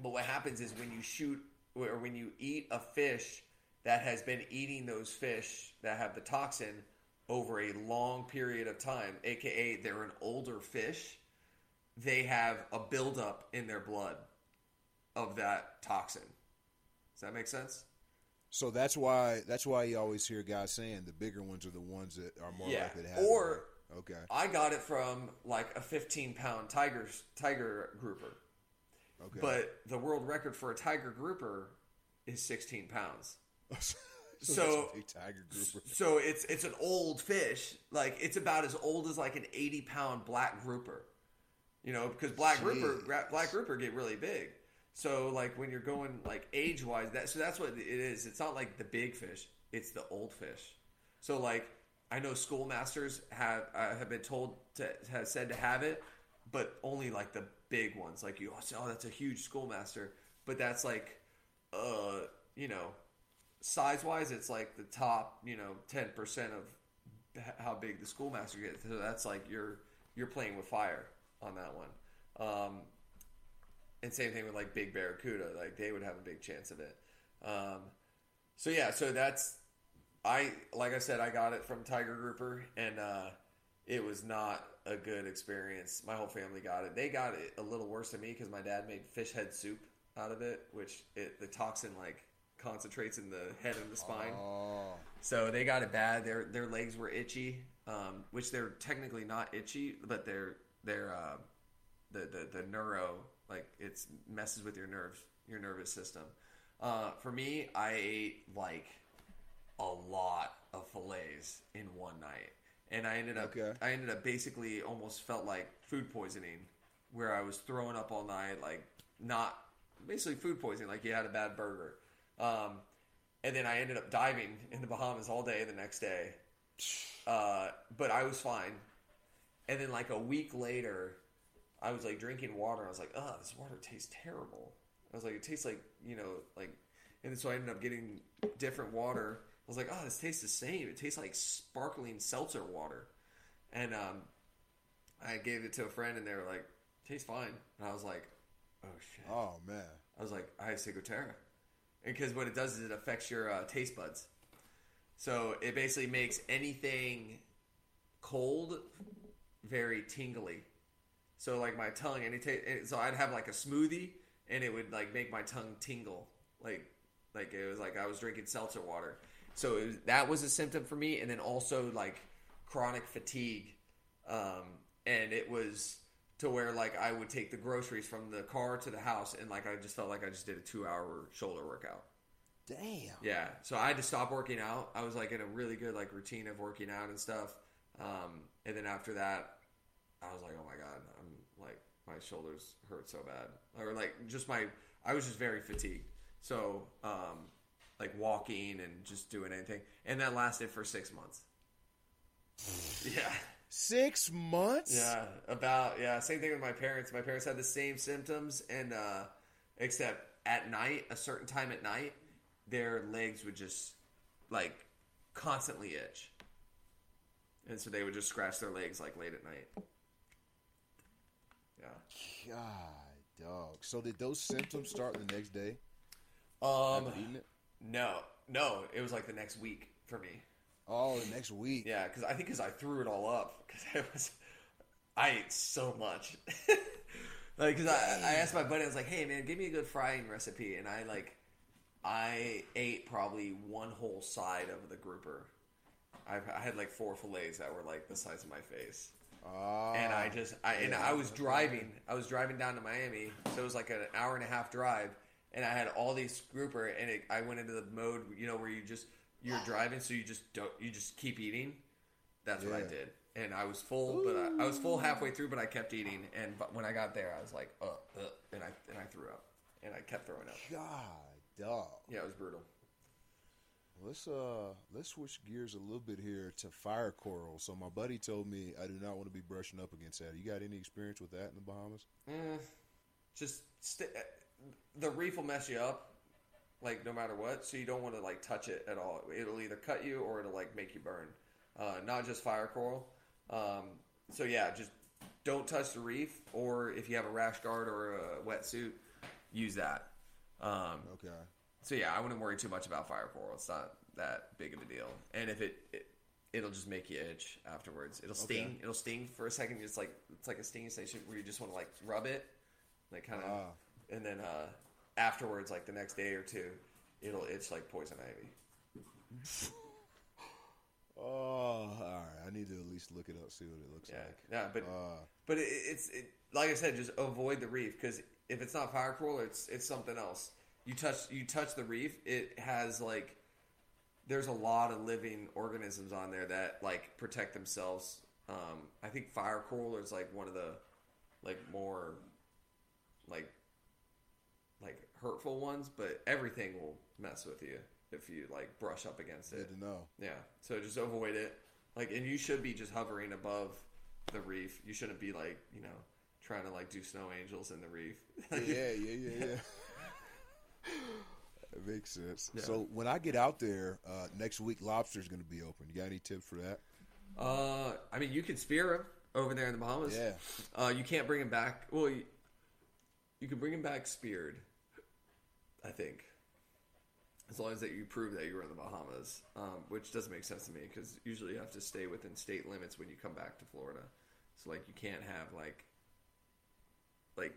but what happens is when you shoot or when you eat a fish that has been eating those fish that have the toxin over a long period of time, aka they're an older fish, they have a buildup in their blood of that toxin. Does that make sense? So that's why that's why you always hear guys saying the bigger ones are the ones that are more Yeah. likely to have. Or- okay, I got it from like a 15 pound tiger tiger grouper, okay, but the world record for a tiger grouper is 16 pounds. <laughs> so grouper. so it's it's an old fish. Like it's about as old as like an eighty pound black grouper. You know, because black grouper Jeez. gra- black grouper get really big. So like when you're going like age wise, that so that's what it is. It's not like the big fish; it's the old fish. So like I know schoolmasters have uh, have been told to have said to have it, but only like the big ones. Like you, say, oh, that's a huge schoolmaster, but that's like, uh, you know, size wise, it's like the top, you know, ten percent of how big the schoolmaster gets. So that's like you're you're playing with fire on that one. Um, and same thing with like big barracuda, like they would have a big chance of it. Um, so yeah, so that's I like I said, I got it from Tiger Grouper, and uh, it was not a good experience. My whole family got it. They got it a little worse than me because my dad made fish head soup out of it, which it, the toxin like concentrates in the head and the spine. Oh, So they got it bad. Their their legs were itchy, um, which they're technically not itchy, but they're they're uh, the, the the neuro like it's messes with your nerves, your nervous system. Uh, for me, I ate like a lot of fillets in one night, and I ended up Okay. I ended up basically almost felt like food poisoning, where I was throwing up all night, like not basically food poisoning, like you had a bad burger. Um, and then I ended up diving in the Bahamas all day the next day. <sighs> Uh, but I was fine. And then like a week later, I was like drinking water. I was like, oh, this water tastes terrible. I was like, it tastes like you know, like, and so I ended up getting different water. I was like, oh, this tastes the same. It tastes like sparkling seltzer water. And um, I gave it to a friend, and they were like, tastes fine. And I was like, oh shit. oh man. I was like, I have Ciguatera. Because what it does is it affects your uh, taste buds. So it basically makes anything cold very tingly. So like my tongue, any ta- so I'd have like a smoothie, and it would like make my tongue tingle, like like it was like I was drinking seltzer water. So was, that was a symptom for me, and then also like chronic fatigue, um, and it was to where like I would take the groceries from the car to the house, and like I just felt like I just did a two hour shoulder workout. Damn. Yeah, so I had to stop working out. I was like in a really good like routine of working out and stuff. Um, and then after that, I was like, oh my god, I'm like my shoulders hurt so bad, or like just my I was just very fatigued. So um, like walking and just doing anything, and that lasted for six months. <laughs> yeah. Six months. Yeah, about yeah. Same thing with my parents. My parents had the same symptoms, and uh, except at night, a certain time at night, their legs would just like constantly itch, and so they would just scratch their legs like late at night. Yeah. God, dog. So did those symptoms start the next day? Um. After eating it? No, no. It was like the next week for me. Oh, the next week. Yeah, because I think because I threw it all up because I was, I ate so much. <laughs> like, because I, I asked my buddy, I was like, "Hey, man, give me a good frying recipe," and I like, I ate probably one whole side of the grouper. I, I had like four fillets that were like the size of my face, Ah, and I just, I and yeah, I was driving. I was driving down to Miami, so it was like an hour and a half drive, and I had all these grouper, and it, I went into the mode, you know, where you just you're driving, so you just don't, you just keep eating. That's what I Yeah. did, and I was full, but I, I was full halfway through, but I kept eating, and but when I got there, I was like, uh, uh, and I and I threw up, and I kept throwing up. God, dog. Yeah, it was brutal. Let's uh let's switch gears a little bit here to fire coral. So my buddy told me I do not want to be brushing up against that. You got any experience with that in the Bahamas? Mm, just st- the reef will mess you up, like no matter what. So you don't want to like touch it at all. It'll either cut you or it'll like make you burn. Uh, not just fire coral. Um, so yeah, just don't touch the reef. Or if you have a rash guard or a wetsuit, use that. Um, Okay. so yeah, I wouldn't worry too much about fire coral. It's not that big of a deal. And if it, it it'll just make you itch afterwards. It'll sting. Okay. It'll sting for a second. It's like it's like a stinging station where you just want to like rub it, like kind of, Ah. And then uh, afterwards, like the next day or two, it'll itch like poison ivy. <laughs> Oh, all right. I need to at least look it up, see what it looks Yeah, like. yeah, but Uh, but it, it's it, like I said, just avoid the reef because if it's not fire coral, it's it's something else. You touch you touch the reef, it has like there's a lot of living organisms on there that like protect themselves. Um, I think fire coral is like one of the like more like hurtful ones, but everything will mess with you if you like brush up against it. Good to know. Yeah. So just avoid it. Like, and you should be just hovering above the reef. You shouldn't be like, you know, trying to like do snow angels in the reef. yeah, yeah, yeah, <laughs> yeah. It makes sense. Yeah. So when I get out there uh, next week, lobster's going to be open. You got any tips for that? Uh, I mean, you can spear them over there in the Bahamas. Yeah. Uh, you can't bring them back. Well, you, you can bring them back speared. I think, as long as that you prove that you were in the Bahamas, um, which doesn't make sense to me because usually you have to stay within state limits when you come back to Florida. So like you can't have like, like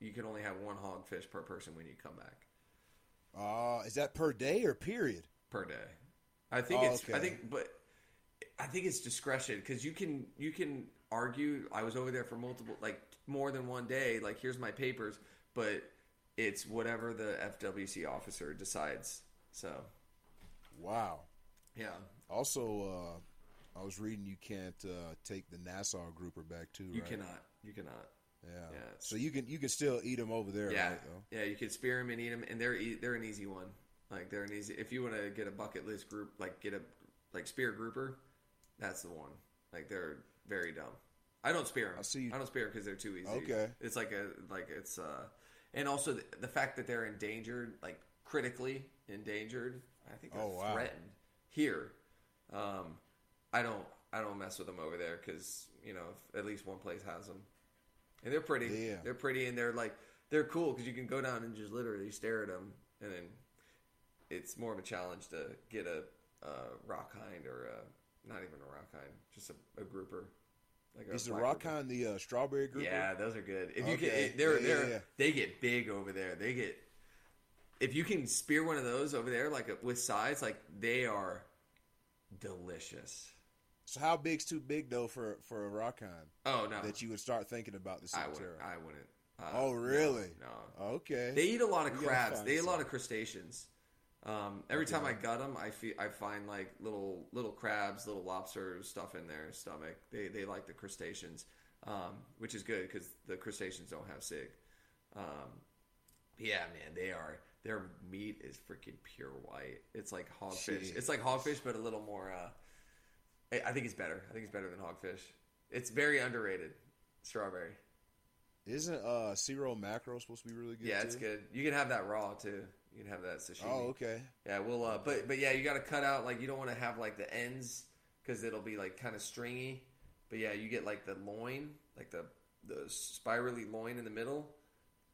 you can only have one hogfish per person when you come back Uh, is that per day or period? per day. I think Oh, it's. I think, but I think it's discretion because you can you can argue. I was over there for multiple, like more than one day. Like here's my papers, but it's whatever the FWC officer decides. So Wow. yeah, Also, uh, I was reading you can't uh, take the Nassau grouper back too. you right? cannot. You cannot. Yeah. Yeah. So you can you can still eat them over there, Yeah, right? Though? yeah. You can spear them and eat them, and they're e- they're an easy one. Like they're an easy. If you want to get a bucket list group, like get a like spear grouper, that's the one. Like they're very dumb. I don't spear them. I see you- I don't spear because they're too easy. Okay. It's like a like it's uh, and also the, the fact that they're endangered, like critically endangered. I think they're Oh, wow. threatened here. Um, I don't I don't mess with them over there because you know if at least one place has them, and they're pretty. Yeah. They're pretty and they're like they're cool because you can go down and just literally stare at them, and then it's more of a challenge to get a, a rock hind or a not even a rock hind, just a, a grouper. Like Is the black rock grouper. hind the uh, strawberry grouper? Yeah, those are good. If you Okay. get, they're Yeah, yeah, they're yeah. they get big over there. They get if you can spear one of those over there, like with sides, like they are delicious. So how big's too big though for for a rock hind Oh no, that you would start thinking about the I wouldn't. I wouldn't. Uh, Oh, really? No. Okay. They eat a lot of crabs. They eat a lot of crustaceans. Um, every time I gut them, I feel I find like little little crabs, little lobsters, stuff in their stomach. They they like the crustaceans, um, which is good because the crustaceans don't have sig. Um, yeah, man, they are. Their meat is freaking pure white. It's like hogfish. Shit. It's like hogfish, but a little more. Uh, I- think it's better. I think it's better than hogfish. It's very underrated. Strawberry. Isn't uh Cero mackerel supposed to be really good? Yeah, it's good. You can have that raw too. You can have that sashimi. Oh, okay. Yeah, well, uh, but but yeah, you got to cut out like you don't want to have like the ends because it'll be like kind of stringy. But yeah, you get like the loin, like the the spirally loin in the middle.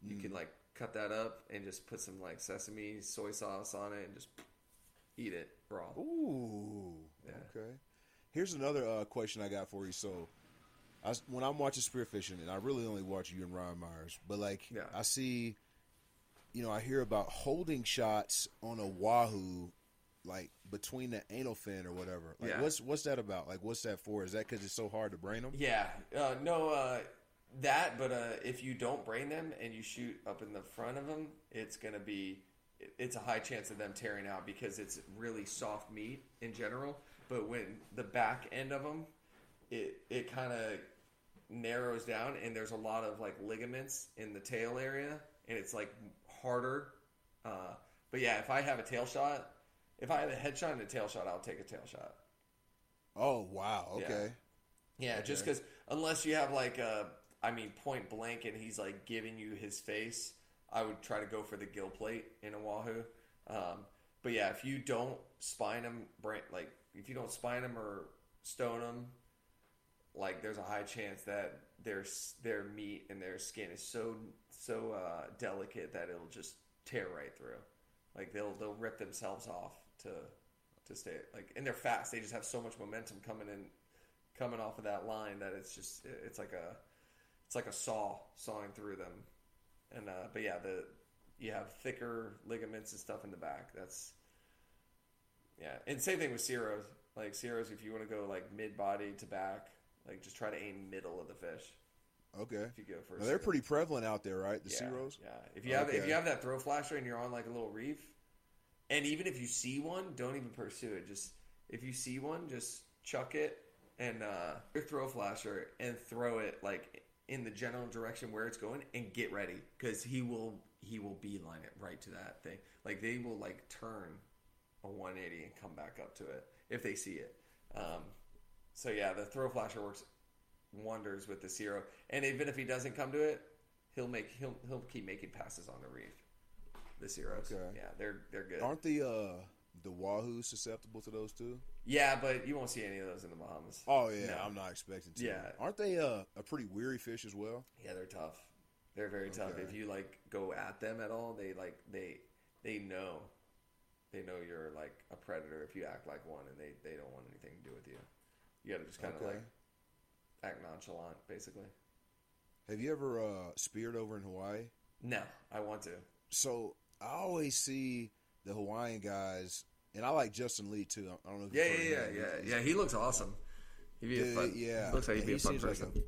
You Mm. can like cut that up and just put some like sesame soy sauce on it and just eat it raw. Ooh. Yeah. Okay. Here's another uh, question I got for you. So, I when I'm watching spearfishing, and I really only watch you and Ryan Myers, but like Yeah. I see, you know, I hear about holding shots on a wahoo, like between the anal fin or whatever. Like, Yeah. what's what's that about? Like, what's that for? Is that because it's so hard to brain them? Yeah, uh, no, uh, that. But uh, if you don't brain them and you shoot up in the front of them, it's gonna be. It's a high chance of them tearing out because it's really soft meat in general. But when the back end of them, it it kind of narrows down and there's a lot of like ligaments in the tail area and it's like harder. Uh, but yeah, if I have a tail shot, if I have a head shot and a tail shot, I'll take a tail shot. Oh wow. Okay. Yeah, just Okay. because unless you have like a, I mean, point blank, and he's like giving you his face, I would try to go for the gill plate in a wahoo. Um, but yeah, if you don't spine them, like if you don't spine them or stone them, like there's a high chance that their their meat and their skin is so so uh, delicate that it'll just tear right through. Like they'll they'll rip themselves off to to stay like and they're fast. They just have so much momentum coming in coming off of that line that it's just it's like a it's like a saw sawing through them. And uh, but yeah, the you have thicker ligaments and stuff in the back. That's yeah, and same thing with Ceros. Like Ceros, if you want to go like mid body to back, like just try to aim middle of the fish. Okay. If you go a Well, they're pretty prevalent out there, right? The yeah, Ceros. Yeah, if you have if you have that throw flasher and you're on like a little reef, And even if you see one, don't even pursue it. Just if you see one, just chuck it and uh, your throw flasher and throw it like in the general direction where it's going and get ready because he will he will beeline it right to that thing. Like they will like turn a 180 and come back up to it if they see it. Um, so yeah, the throw flasher works wonders with the Cero, and even if he doesn't come to it, he'll make he'll he'll keep making passes on the reef. The Ceros, Okay. yeah, they're they're good. Aren't the uh the wahoo susceptible to those too? yeah, but you won't see any of those in the Bahamas. Oh yeah, No. I'm not expecting to. Yeah. Aren't they uh, a pretty weary fish as well? Yeah, they're tough. They're very tough. Okay. If you like go at them at all, they like they they know they know you're like a predator if you act like one, and they they don't want anything to do with you. You got to just kind of Okay. like act nonchalant, basically. Have you ever uh speared over in Hawaii? No, I want to. So I always see the Hawaiian guys, and I like Justin Lee too. I don't know. If Yeah, yeah, yeah, yeah, yeah. He looks awesome. He'd be a fun. yeah, looks like he'd be He a fun seems like person.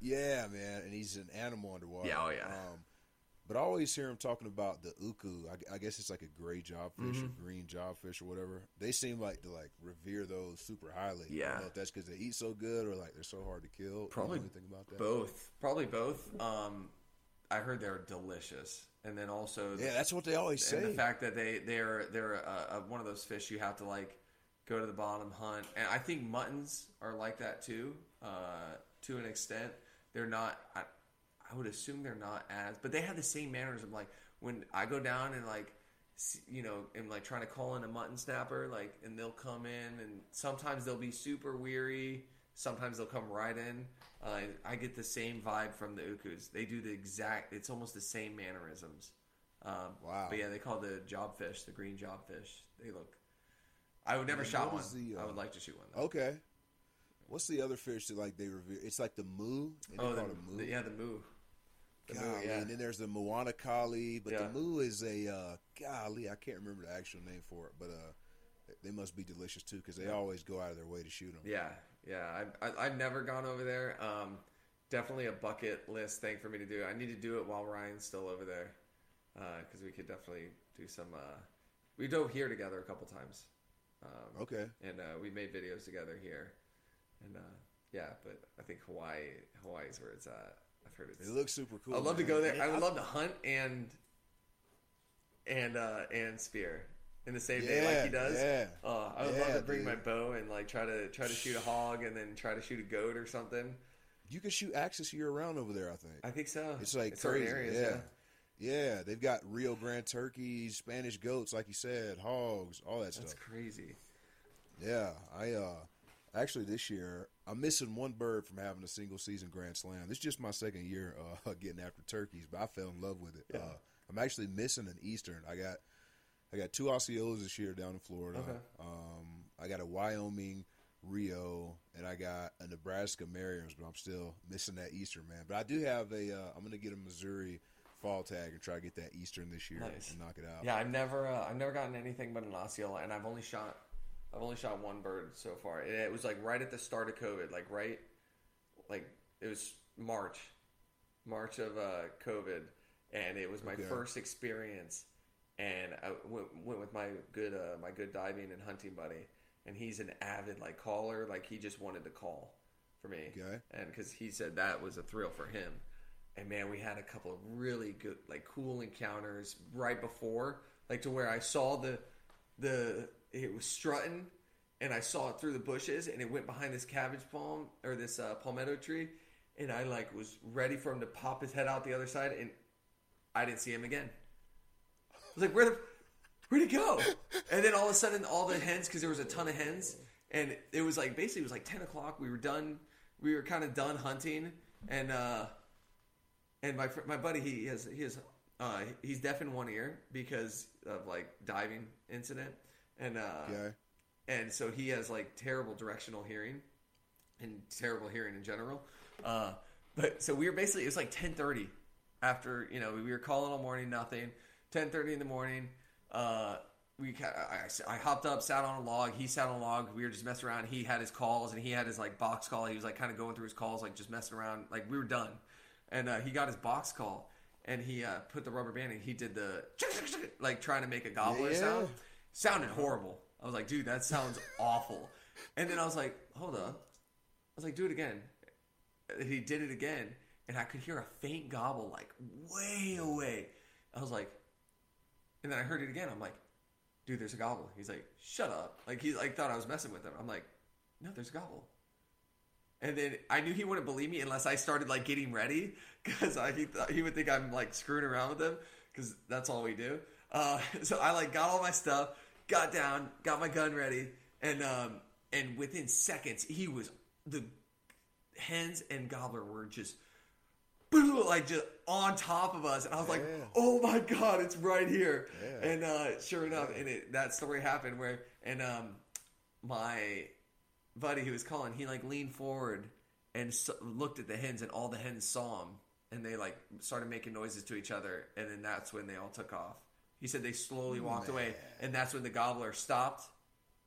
Yeah, man, and he's an animal underwater. Yeah, oh, yeah. Um, but I always hear him talking about the uku. I, I guess it's like a gray jobfish Mm-hmm. or green jobfish or whatever. They seem like to like revere those super highly. I Yeah. don't know if that's because they eat so good or like they're so hard to kill. You know Probably anything about that? Both, probably both. Um, I heard they're delicious, and then also Yeah, that's what they always say. and the fact that they they're they're uh, uh, one of those fish you have to like go to the bottom hunt and i think muttons are like that too uh, to an extent they're not I, I would assume they're not as but they have the same manners of like when i go down and like you know am like trying to call in a mutton snapper like and they'll come in and sometimes they'll be super weary sometimes they'll come right in uh, i get the same vibe from the ukus they do the exact it's almost the same mannerisms um, Wow. But yeah, they call the jobfish the green jobfish. They look. I would never And shot one. the, I uh, would like to shoot one. Though. Okay. What's the other fish that like they revere? It's like the moo. they Oh, the, the- yeah, the moo. Golly, yeah. And then there's the Moana Kali, but Yeah. the moo is a uh, golly. I can't remember the actual name for it, but uh, they must be delicious too because they always go out of their way to shoot them. Yeah, yeah. I, I, I've never gone over there. Um, definitely a bucket list thing for me to do. I need to do it while Ryan's still over there because we could definitely do some. Uh, we dove here together a couple times. Um, Okay. and uh, we made videos together here, and uh, yeah. But I think Hawaii, Hawaii's where it's at. I've heard it's. It looks super cool. I'd love to go there. I would love to hunt and and uh, and spear in the same day like he does. yeah. Uh, I would love to bring my bow and like try to try to shoot a hog and then try to shoot a goat or something. You can shoot axis year round over there. I think I think so. it's like certain crazy. yeah. yeah, They've got Rio Grande turkeys, Spanish goats, like you said, hogs, all that That's stuff. That's crazy. Yeah, I uh actually this year I'm missing one bird from having a single season Grand Slam. This is just my second year uh, <laughs> getting after turkeys, but I fell in love with it. Yeah. Uh, I'm actually missing an Eastern. I got I got two Osceolas this year down in Florida. Okay. Um, I got a Wyoming Rio, and I got a Nebraska Merriam's, but I'm still missing that Eastern man. But I do have a. Uh, I'm gonna get a Missouri fall tag and try to get that Eastern this year Nice. and knock it out. Yeah, I've never uh, I've never gotten anything but an Osceola, and I've only shot I've only shot one bird so far. And it was like right at the start of COVID, like right like it was March, March of uh, COVID, and it was my Okay. first experience. And I went, went with my good uh, my good diving and hunting buddy, and he's an avid like caller. Like he just wanted to call for me, Okay. and because he said that was a thrill for him. And man, we had a couple of really good, like cool encounters right before, like to where I saw the the it was strutting, and I saw it through the bushes, and it went behind this cabbage palm or this uh, palmetto tree, and I like was ready for him to pop his head out the other side, and I didn't see him again. I was like, where the where'd he go? And then all of a sudden, all the hens, because there was a ton of hens, and it was like basically it was like ten o'clock. We were done. We were kind of done hunting, and uh, and my my buddy he has he has uh, he's deaf in one ear because of like diving incident, and uh, Okay. and so he has like terrible directional hearing and terrible hearing in general. Uh, but so we were basically it was like ten thirty after you know we were calling all morning nothing. Ten thirty in the morning. Uh, we I, I hopped up, sat on a log. He sat on a log. We were just messing around. He had his calls and he had his like box call. He was like kind of going through his calls, like just messing around. Like we were done, and uh, he got his box call and he uh, put the rubber band and he did the like trying to make a gobbler Yeah. sound. Sounded horrible. I was like, dude, that sounds <laughs> awful. And then I was like, hold up. I was like, do it again. And he did it again, and I could hear a faint gobble, like way away. I was like, and then I heard it again. I'm like, dude, there's a gobble. He's like, shut up. Like he like thought I was messing with him. I'm like, no, there's a gobble. And then I knew he wouldn't believe me unless I started like getting ready because he thought he would think I'm like screwing around with him because that's all we do. Uh, <laughs> so I like got all my stuff, got down, got my gun ready, and um, and within seconds he was the hens and gobbler were just <laughs> like just on top of us and i was like Yeah. oh my god it's right here Yeah. and uh sure enough and it, that story happened where and um my buddy who was calling he like leaned forward and s looked at the hens and all the hens saw him and they like started making noises to each other and then that's when they all took off. He said they slowly walked away and that's when the gobbler stopped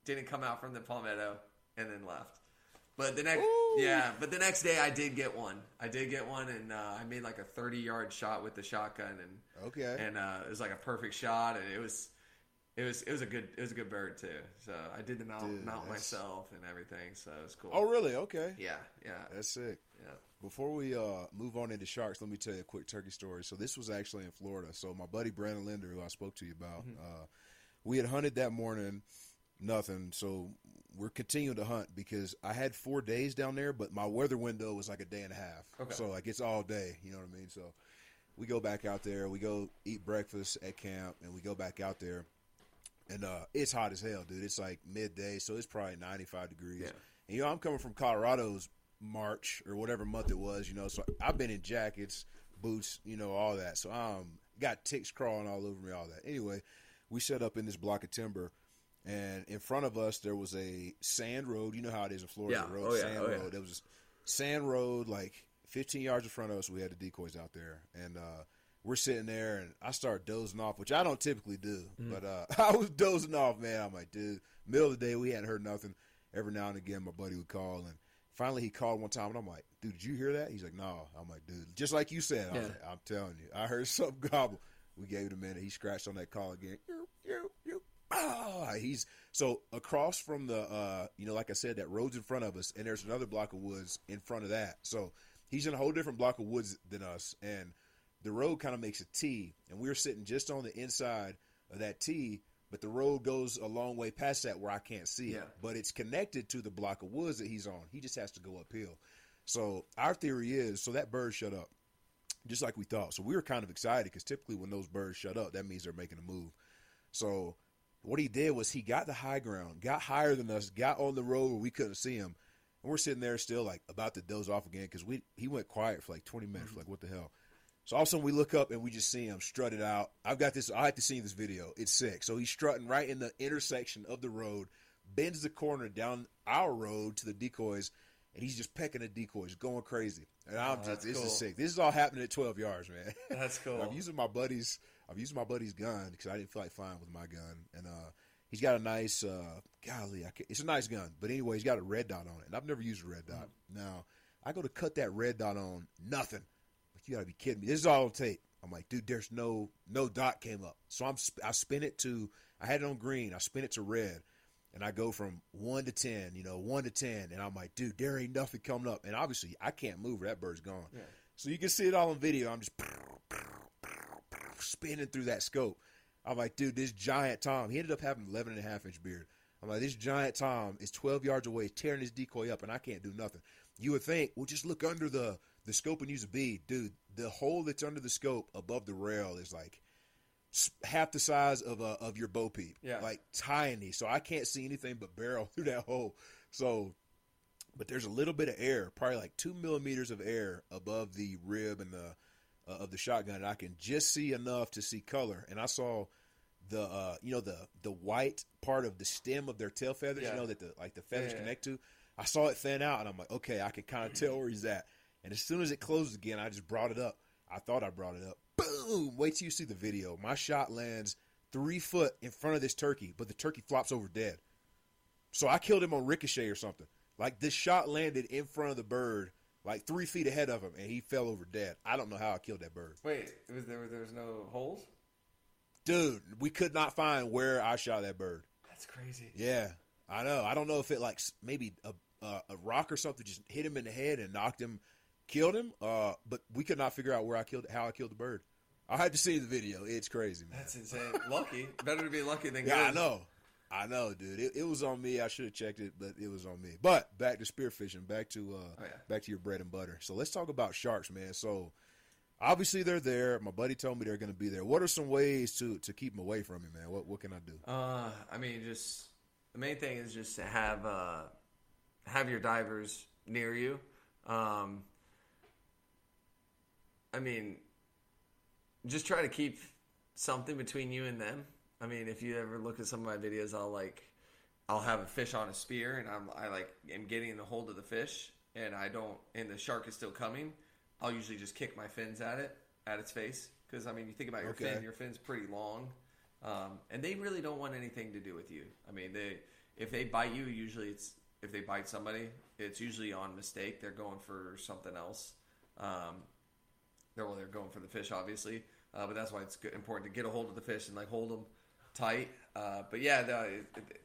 didn't come out from the palmetto and then left. But the next yeah but the next day i did get one. I did get one and uh, i made like a 30 yard shot with the shotgun and Okay. and uh, it was like a perfect shot and it was it was it was a good it was a good bird too so i did the mount, Dude, mount that's- myself and everything so it was cool oh, really? Okay. yeah yeah That's sick. yeah Before we uh, move on into sharks, let me tell you a quick turkey story. So this was actually in Florida. So my buddy Brandon Linder, who I spoke to you about, uh, we had hunted that morning, nothing. So we're continuing to hunt because I had four days down there, but my weather window was like a day and a half. Okay. So like it's all day. You know what I mean? So we go back out there. We go eat breakfast at camp, and we go back out there. And uh, it's hot as hell, dude. It's like midday, so it's probably 95 degrees. Yeah. And you know, I'm coming from Colorado's March or whatever month it was, you know. So I've been in jackets, boots, you know, all that. So um, got ticks crawling all over me, all that. Anyway, we set up in this block of timber, and in front of us there was a sand road. You know how it is in Florida, Yeah. road, Oh, yeah. sand Oh, road. There was a sand road like 15 yards in front of us. We had the decoys out there, and uh, we're sitting there, and I start dozing off, which I don't typically do, Mm. but uh, <laughs> I was dozing off, man. I'm like, dude, middle of the day, we hadn't heard nothing. Every now and again, my buddy would call, and finally he called one time, and I'm like, dude, did you hear that? He's like, no. I'm like, dude, just like you said. Yeah. like, I'm telling you, I heard <laughs> something gobble. We gave it a minute. He scratched on that call again. You, you, you. Ah, he's so across from the, uh, you know, like I said, that road's in front of us, and there's another block of woods in front of that. So he's in a whole different block of woods than us, and the road kind of makes a T, and we're sitting just on the inside of that T, but the road goes a long way past that where I can't see it. Yeah. But it's connected to the block of woods that he's on. He just has to go uphill. So our theory is, so that bird shut up, just like we thought. So we were kind of excited because typically when those birds shut up, that means they're making a move. So what he did was he got the high ground, got higher than us, got on the road where we couldn't see him, and we're sitting there still like about to doze off again because we he went quiet for like twenty minutes. Mm-hmm. Like what the hell? So all of a sudden we look up and we just see him strutted out. I've got this. I have to see this video. It's sick. So he's strutting right in the intersection of the road, bends the corner down our road to the decoys, and he's just pecking the decoys, going crazy. And I'm Oh, just, this cool. is sick. This is all happening at 12 yards, man. That's <laughs> cool. I'm using my buddy's. I'm using my buddy's gun because I didn't feel like flying with my gun, and uh, he's got a nice. Uh, golly, I can't, it's a nice gun, but anyway, he's got a red dot on it, and I've never used a red dot. Now I go to cut that red dot on, nothing. You got to be kidding me. This is all on tape. I'm like, dude, there's no no dot came up. So I'm I spin it to. I had it on green. I spin it to red. And I go from one to ten, you know, one to ten, and I'm like, dude, there ain't nothing coming up. And obviously, I can't move. That bird's gone. Yeah. So you can see it all on video. I'm just spinning through that scope. I'm like, dude, this giant Tom, he ended up having 11 and a half inch beard. I'm like, this giant Tom is 12 yards away, tearing his decoy up, and I can't do nothing. You would think, well, just look under the, the scope and use a bead. Dude, the hole that's under the scope above the rail is like half the size of a, of your bow peep. Yeah. Like tiny. So I can't see anything but barrel <laughs> through that hole. So but there's a little bit of air, probably like two millimeters of air above the rib and the uh, of the shotgun. And I can just see enough to see color. And I saw the uh, you know the the white part of the stem of their tail feathers. Yeah. You know that the like the feathers Yeah, connect to. I saw it thin out, and I'm like, okay, I can kind of tell where he's at. And as soon as it closed again, I just brought it up. I thought I brought it up. Boom! Wait till you see the video. My shot lands three foot in front of this turkey, but the turkey flops over dead. So I killed him on ricochet or something. Like this shot landed in front of the bird, like three feet ahead of him, and he fell over dead. I don't know how I killed that bird. Wait, was there there was no holes? dude, we could not find where I shot that bird. That's crazy. Yeah, I know. I don't know if it like maybe a a, a rock or something just hit him in the head and knocked him, killed him. Uh, but we could not figure out where I killed how I killed the bird. I had to see the video. It's crazy, man. That's insane. lucky. Better to be lucky than <laughs> yeah, I know. I know, dude. It, it was on me. I should have checked it, but it was on me. But back to spearfishing. Back to uh, Oh, yeah. back to your bread and butter. So let's talk about sharks, man. So obviously they're there. My buddy told me they're going to be there. What are some ways to to keep them away from me, man? What what can I do? Uh, I mean, just the main thing is just to have uh, have your divers near you. Um, I mean, just try to keep something between you and them. I mean, if you ever look at some of my videos, I'll like, I'll have a fish on a spear, and I'm I like am getting the hold of the fish, and I don't, and the shark is still coming. I'll usually just kick my fins at it, at its face, because I mean, you think about your Okay. fin, your fin's pretty long, um, and they really don't want anything to do with you. I mean, they if they bite you, usually it's if they bite somebody, it's usually on mistake. They're going for something else. Um, they're well, they're going for the fish, obviously, uh, but that's why it's good, important to get a hold of the fish and like hold them tight. Uh, but yeah, it, it-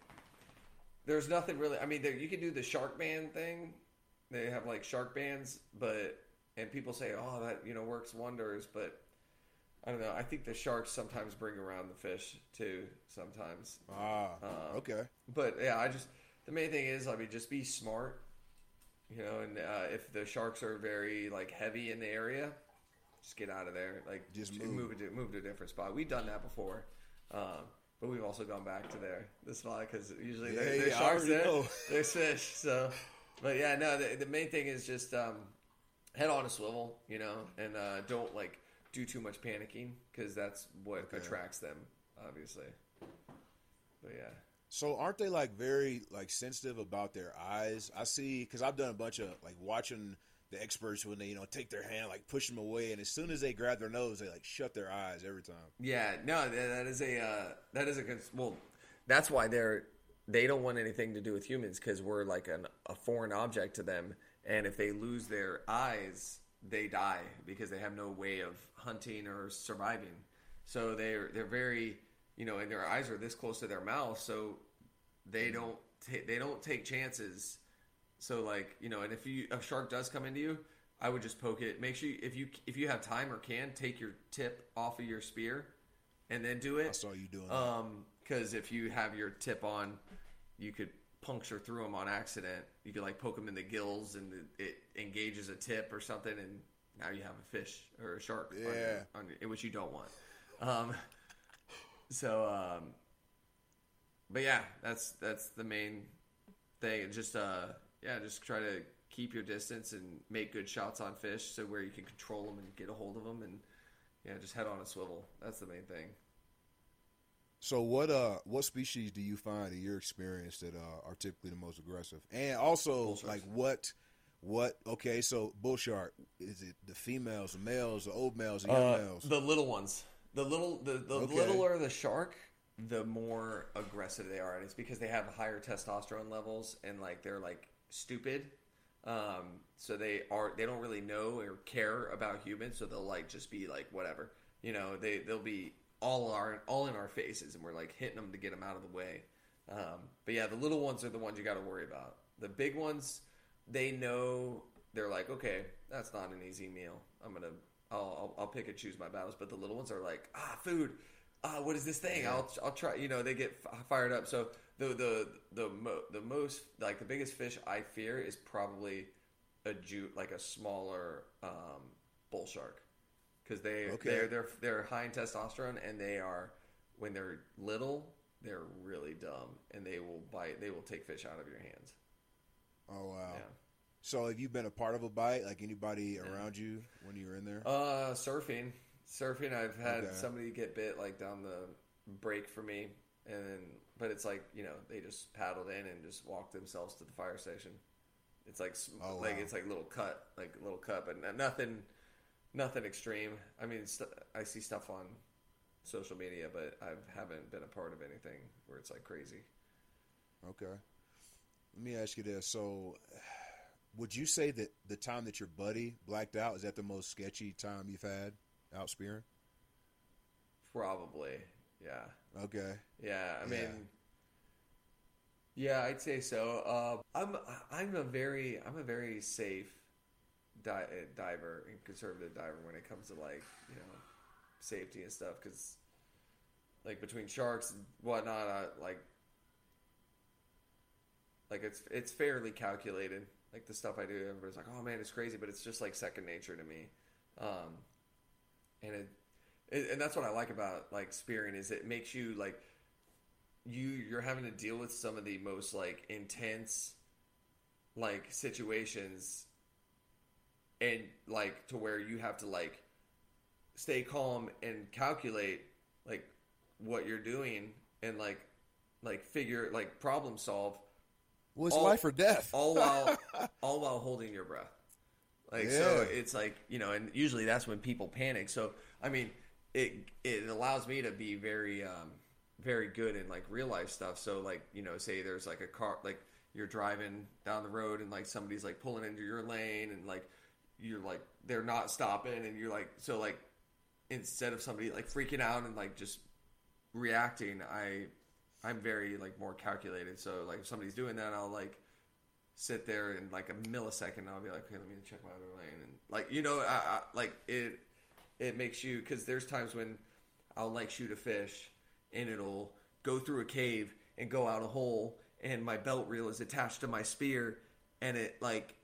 there's nothing really. I mean, there, you can do the shark band thing. They have like shark bands, but and people say, oh, that you know works wonders, but I don't know. I think the sharks sometimes bring around the fish too. Sometimes, Ah, Uh, okay. but yeah, I just the main thing is, I mean, just be smart. You know, and uh, if the sharks are very like heavy in the area, just get out of there. Like Just move. move to move to a different spot. We've done that before, um, but we've also gone back to there this spot because usually Yeah, there, there's yeah, sharks there, know. <laughs> there's fish. So, but yeah, no, the, the main thing is just um, head on a swivel, you know, and uh, don't like do too much panicking because that's what Okay. attracts them, obviously. But yeah. So aren't they like very like sensitive about their eyes? I see because I've done a bunch of like watching the experts when they you know take their hand like push them away, and as soon as they grab their nose, they like shut their eyes every time. Yeah, no, that, is a uh, that is a good. Well, that's why they're they don't want anything to do with humans because we're like an, a foreign object to them, and if they lose their eyes, they die because they have no way of hunting or surviving. So they're they're very you know, and their eyes are this close to their mouth, so they don't ta- they don't take chances. So like you know, and if you a shark does come into you, I would just poke it. Make sure you, if you if you have time or can take your tip off of your spear, and then do it. I saw you doing. Um, because if you have your tip on, you could puncture through them on accident. You could like poke them in the gills, and it, it engages a tip or something, and now you have a fish or a shark. on your- Yeah. on your- which you don't want. Um, so, um, but yeah, that's that's the main thing. Just uh, yeah, just try to keep your distance and make good shots on fish, so where you can control them and get a hold of them, and yeah, just head on a swivel. That's the main thing. So what uh what species do you find in your experience that uh, are typically the most aggressive? And also like what what okay, so bull shark, is it the females, the males, the old males, the young males? Uh, The little ones. The little the, the Okay. littler the shark, the more aggressive they are, and it's because they have higher testosterone levels and like they're like stupid. Um, so they are they don't really know or care about humans, so they'll like just be like whatever. You know, they they'll be all our all in our faces, and we're like hitting them to get them out of the way. Um, but yeah, the little ones are the ones you got to worry about. The big ones, they know they're like, okay, that's not an easy meal. I'm gonna, I'll, I'll, I'll pick and choose my battles. But the little ones are like, ah, food. Ah, what is this thing? I'll, I'll try. You know, they get f- fired up. So the the the mo- the most like the biggest fish I fear is probably a jute like a smaller um, bull shark because they Okay. they're they're they're high in testosterone and they are when they're little they're really dumb and they will bite they will take fish out of your hands. oh wow. Yeah. So have you been a part of a bite? Like anybody around you when you were in there? Uh, surfing, surfing. I've had Okay. somebody get bit like down the break for me, and then, but it's like you know they just paddled in and just walked themselves to the fire station. It's like Oh, like wow. it's like little cut, like little cut, but nothing, nothing extreme. I mean, st- I see stuff on social media, but I haven't been a part of anything where it's like crazy. Okay. Let me ask you this. So would you say that the time that your buddy blacked out is that the most sketchy time you've had out spearing? Probably, Yeah. Okay. Yeah, I mean, yeah, I'd say so. Uh, I'm I'm a very I'm a very safe di- diver and conservative diver when it comes to like you know safety and stuff because like between sharks and whatnot, I, like like it's it's fairly calculated. Like the stuff I do, everybody's like, "Oh man, it's crazy," but it's just like second nature to me. Um, and it, it and that's what I like about like spearing is it makes you like you you're having to deal with some of the most like intense like situations and like to where you have to like stay calm and calculate like what you're doing and like like figure like problem solve Well, it's All- life or death. all while <laughs> all while holding your breath. Like so it's like, you know, and usually that's when people panic. So I mean, it it allows me to be very um very good in like real life stuff. So like, you know, say there's like a car like you're driving down the road and like somebody's like pulling into your lane and like you're like they're not stopping and you're like so like instead of somebody like freaking out and like just reacting, I I'm very like more calculated. So like if somebody's doing that, I'll like sit there in like a millisecond. I'll be like, okay, let me check my other lane, and like you know, I, I, like it it makes you because there's times when I'll like shoot a fish and it'll go through a cave and go out a hole, and my belt reel is attached to my spear, and it like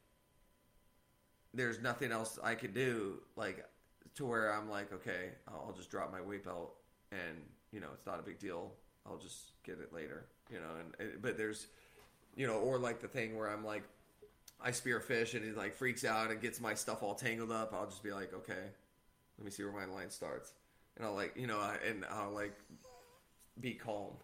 there's nothing else I could do like to where I'm like, okay, I'll just drop my weight belt, and you know, it's not a big deal. I'll just get it later, you know. And but there's, you know, or like the thing where I'm like, I spear fish and he like freaks out and gets my stuff all tangled up. I'll just be like, okay, let me see where my line starts, and I'll like, you know, I, and I'll like be calm.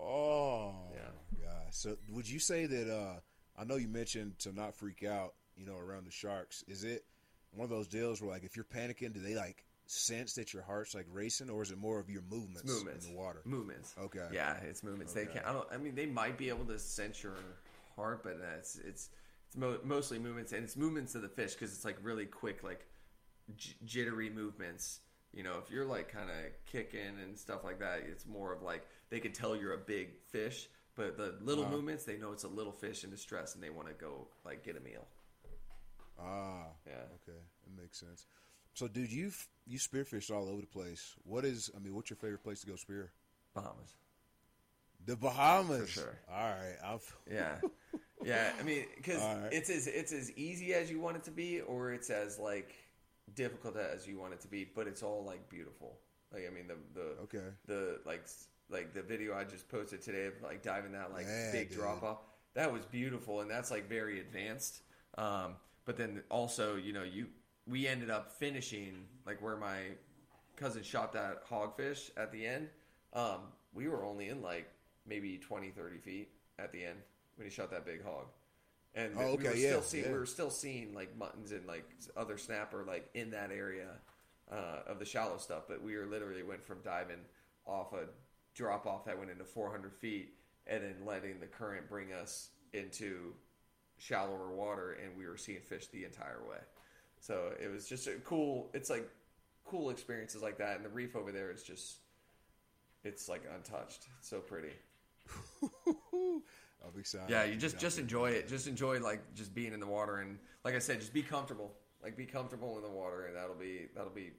Oh, Yeah. gosh. So, would you say that? uh I know you mentioned to not freak out, you know, around the sharks. Is it one of those deals where, like, if you're panicking, do they like sense that your heart's like racing, or is it more of your movements, movements in the water? Movements. Okay. Yeah, it's movements. They Okay. can. I don't. I mean, they might be able to sense your heart, but it's it's it's mo- mostly movements, and it's movements of the fish because it's like really quick, like j- jittery movements. You know, if you're like kind of kicking and stuff like that, it's more of like they can tell you're a big fish, but the little Wow. movements, they know it's a little fish in distress, and they want to go like get a meal. Ah, Yeah. okay, it makes sense. So, dude, you you spearfished all over the place. What is? I mean, what's your favorite place to go spear? Bahamas. The Bahamas. For sure. All right, I've. Yeah, yeah. I mean, because <laughs> right. it's as it's as easy as you want it to be, or it's as like difficult as you want it to be. But it's all like beautiful. Like I mean, the the Okay. the like like the video I just posted today of like diving that like Yeah, big dude. drop off. That was beautiful, and that's like very advanced. Um, but then also, you know, you we ended up finishing like where my cousin shot that hogfish at the end. Um, we were only in like maybe 20, 30 feet at the end when he shot that big hog. And Oh, we were yeah, still seeing yeah. we were still seeing like muttons and like other snapper like in that area uh, of the shallow stuff. But we were literally went from diving off a drop off that went into 400 feet and then letting the current bring us into shallower water, and we were seeing fish the entire way. So it was just a cool. It's like cool experiences like that, and the reef over there is just it's like untouched. It's so pretty. <laughs> I'll be excited. Yeah, you just just enjoy it. Just enjoy like just being in the water, and like I said, just be comfortable. Like be comfortable in the water, and that'll be that'll be.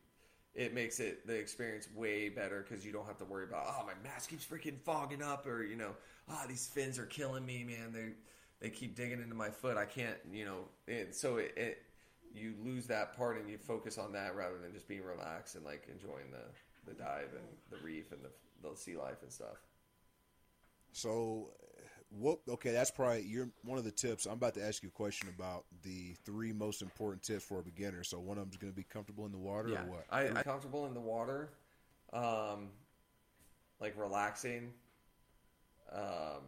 It makes it the experience way better because you don't have to worry about oh my mask keeps freaking fogging up or you know ah these fins are killing me man they they keep digging into my foot I can't you know and so it, it you lose that part and you focus on that rather than just being relaxed and like enjoying the the dive and the reef and the the sea life and stuff. So, what? Okay, that's probably you're one of the tips. I'm about to ask you a question about the three most important tips for a beginner. So, one of them's going to be comfortable in the water, or what? I, I'm comfortable in the water, um, like relaxing, um,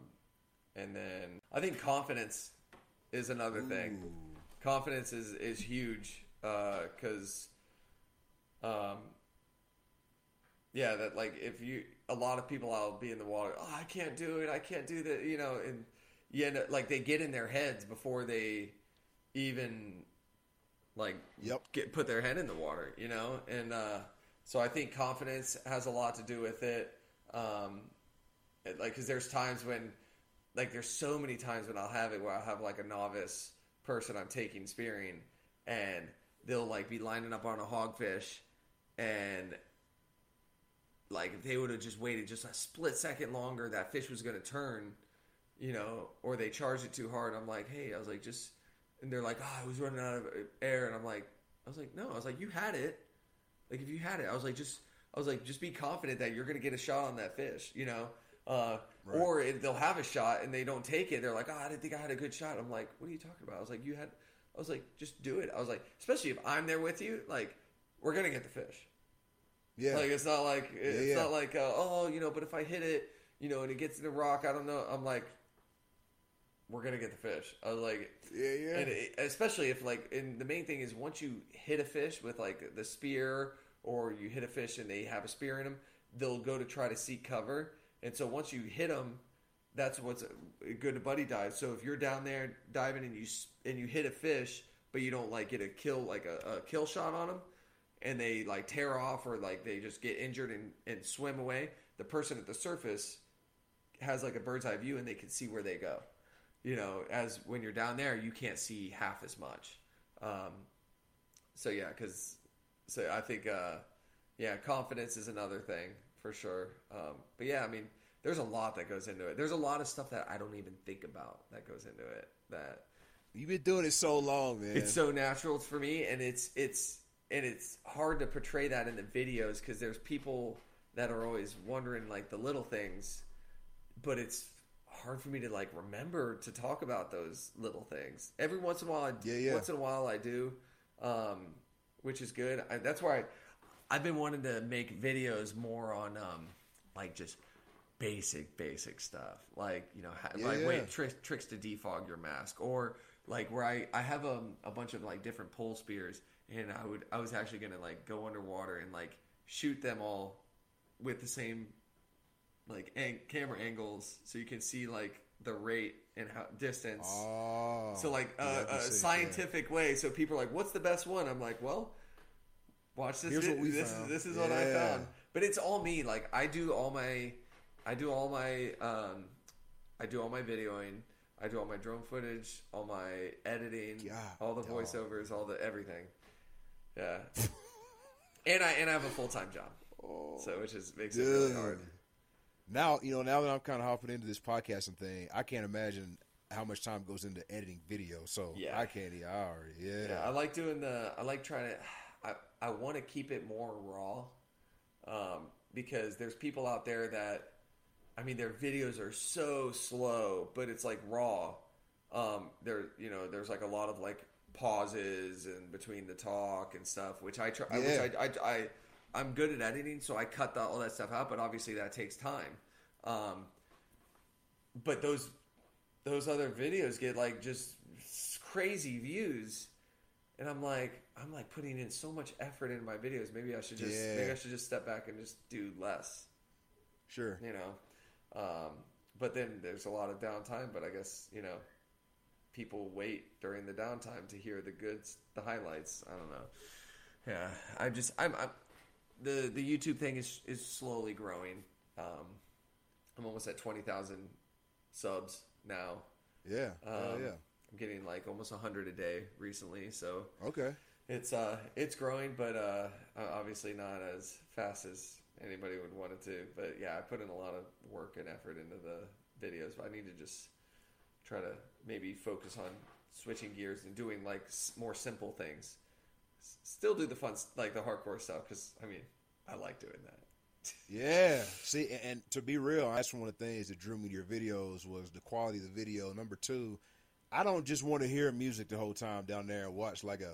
and then I think confidence is another thing. Confidence is is huge uh because, um, yeah, that like if you a lot of people out be in the water, oh, I can't do it, I can't do that, you know, and you end up like they get in their heads before they even like Yep. get put their head in the water, you know? And uh, so I think confidence has a lot to do with it. Um, it- like, because there's times when, like, there's so many times when I'll have it where I'll have like a novice person I'm taking spearing, and they'll like be lining up on a hogfish, and like if they would have just waited just a split second longer, that fish was going to turn, you know, or they charged it too hard. I'm like, hey, I was like, just, and they're like, oh, I was running out of air, and I'm like, I was like, no, I was like, you had it, like if you had it, I was like, just, I was like, just be confident that you're going to get a shot on that fish, you know. Uh, Right. Or if they'll have a shot and they don't take it. They're like, oh, I didn't think I had a good shot. I'm like, what are you talking about? I was like, you had. I was like, just do it. I was like, especially if I'm there with you, like, we're gonna get the fish. Yeah. Like it's not like it's yeah. not like uh, oh you know, but if I hit it, you know, and it gets in the rock, I don't know. I'm like, we're gonna get the fish. I was like, yeah, yeah. and it, especially if like, and the main thing is once you hit a fish with like the spear, or you hit a fish and they have a spear in them, they'll go to try to seek cover. And so once you hit them, that's what's good to buddy dive. So if you're down there diving and you and you hit a fish, but you don't like get a kill like a, a kill shot on them, and they like tear off or like they just get injured and, and swim away, the person at the surface has like a bird's eye view and they can see where they go. You know, as when you're down there, you can't see half as much. Um, so yeah, because so I think uh, yeah, confidence is another thing for sure. Um, but yeah, I mean, there's a lot that goes into it. There's a lot of stuff that I don't even think about that goes into it. That You've been doing it so long, man. it's so natural for me, and it's it's and it's hard to portray that in the videos because there's people that are always wondering like the little things, but it's hard for me to like remember to talk about those little things. Every once in a while, I, Yeah, yeah. once in a while I do, um, which is good. I, that's why I, I've been wanting to make videos more on um, like just basic basic stuff like you know ha- Yeah, like yeah. wait tri- tricks to defog your mask or like where I, I have a, a bunch of like different pole spears and I would I was actually gonna like go underwater and like shoot them all with the same like ang- camera angles so you can see like the rate and how distance. Oh. so like yeah, a, that'd be a sick, yeah. scientific way. So people are like what's the best one? I'm like well watch this Here's what we this found. is this is what I found. But it's all me. Like I do all my I do all my um I do all my videoing. I do all my drone footage all my editing God, all the voiceovers all the everything yeah and I and I have a full-time job so which is makes it really hard Now, you know, now that I'm kind of hopping into this podcasting thing, I can't imagine how much time goes into editing video. So Yeah. I can't. I already. Yeah. Yeah, I like doing the. I like trying to. I I want to keep it more raw, um, because there's people out there that, I mean, their videos are so slow, but it's like raw. Um, there, you know, there's like a lot of like pauses and between the talk and stuff, which I try. Yeah. Which I, I, I I'm good at editing, so I cut the, all that stuff out. But obviously, that takes time. Um, but those those other videos get like just crazy views and i'm like i'm like putting in so much effort into my videos maybe i should just Yeah. maybe i should just step back and just do less Sure. you know um, but then there's a lot of downtime but i guess you know people wait during the downtime to hear the goods the highlights i don't know yeah i'm just i'm, I'm the the youtube thing is is slowly growing um, i'm almost at 20000 subs now Yeah. Hell um, yeah. I'm getting like almost 100 a day recently, so Okay. it's uh it's growing, but uh uh, obviously not as fast as anybody would want it to. But yeah, I put in a lot of work and effort into the videos. But I need to just try to maybe focus on switching gears and doing like s- more simple things. S- Still do the fun, s- like the hardcore stuff, because I mean, I like doing that. <laughs> Yeah. See, and, and to be real, that's one of the things that drew me to your videos was the quality of the video. Number two, I don't just want to hear music the whole time down there and watch like a,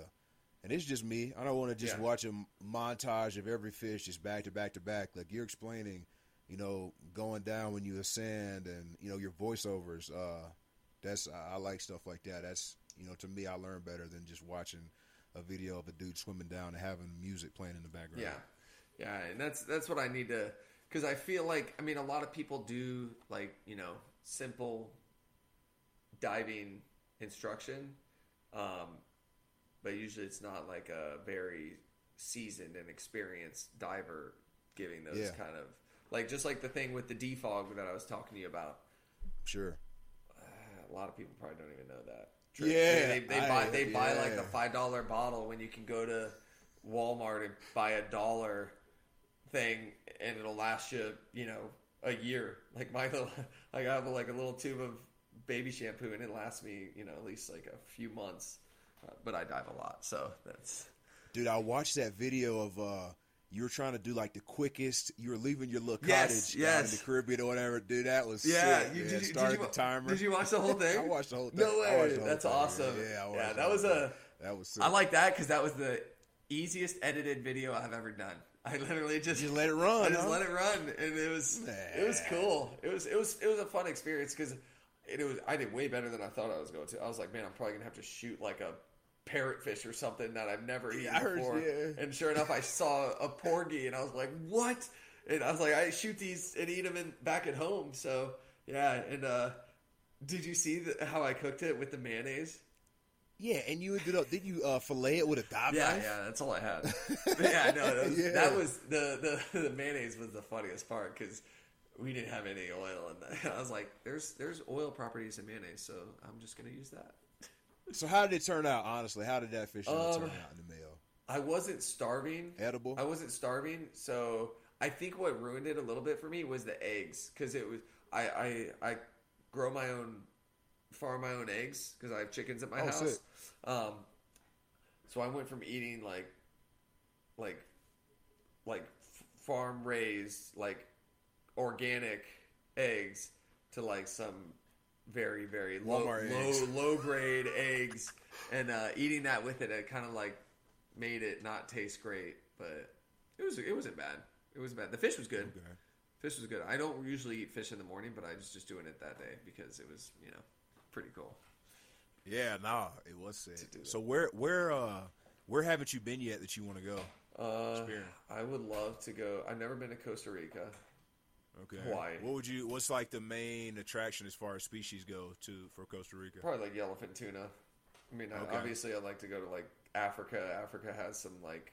and it's just me. I don't want to just Yeah. watch a montage of every fish just back to back to back. Like you're explaining, you know, going down when you ascend and you know your voiceovers. Uh, that's I, I like stuff like that. That's you know to me I learn better than just watching a video of a dude swimming down and having music playing in the background. Yeah, yeah, and that's that's what I need to because I feel like I mean a lot of people do like you know simple diving instruction, um, but usually it's not like a very seasoned and experienced diver giving those Yeah. kind of like just like the thing with the defog that I was talking to you about. Sure. A lot of people probably don't even know that. Yeah, they, they I- buy they buy like the five dollar bottle when you can go to Walmart and buy a dollar thing and it'll last you, you know, a year. Like my little, like <laughs> I have like a little tube of baby shampoo and it lasts me, you know, at least like a few months. Uh, but I dive a lot, so that's Dude, I watched that video of uh you were trying to do like the quickest. You were leaving your little Yes, cottage down in the Caribbean or whatever. Dude, that was yeah. sick. you, man. did, you, Started did you, the timer. Did you watch the whole <laughs> thing? I watched the whole thing. No way. watched the whole That's thing. awesome. Yeah, Yeah, that was thing. a- that was sick. I like that because that was the easiest edited video I've ever done. <laughs> I literally just Just let it run, I just huh? let it run, and it was it was cool. It was it was it was a fun experience because it, was I did way better than I thought I was going to. I was like, man, I'm probably gonna have to shoot like a parrotfish or something that I've never eaten I heard- before. yeah. And sure enough, I <laughs> saw a porgy, and I was like, what? And I was like, I shoot these and eat them in, back at home. So yeah, and uh, did you see the, how I cooked it with the mayonnaise? yeah, and you ended up did you uh fillet it with a dive Yeah, knife? yeah, that's all I had. <laughs> But yeah, no, that was, Yeah. that was the, the <laughs> the mayonnaise was the funniest part because we didn't have any oil in that. I was like, "There's there's oil properties in mayonnaise, so I'm just gonna use that." So how did it turn out, honestly? How did that fish Um, turn out in the mail? I wasn't starving. Edible? I wasn't starving, so I think what ruined it a little bit for me was the eggs because it was I I I grow my own farm my own eggs because I have chickens at my Oh, house. Um, so I went from eating like like like farm raised like organic eggs to like some very very low Walmart low eggs. <laughs> low grade eggs and uh, eating that with it it kind of like made it not taste great but it was it wasn't bad it was bad the fish was good Okay. fish was good I don't usually eat fish in the morning but I was just doing it that day because it was you know pretty cool Yeah, nah, it was sick. So where where uh where haven't you been yet that you want to go? uh. I would love to go I've never been to Costa Rica Okay. Hawaii. What would you what's like the main attraction as far as species go to for Costa Rica? Probably like yellowfin tuna. I mean, I- Okay. obviously, I'd like to go to like Africa. Africa has some like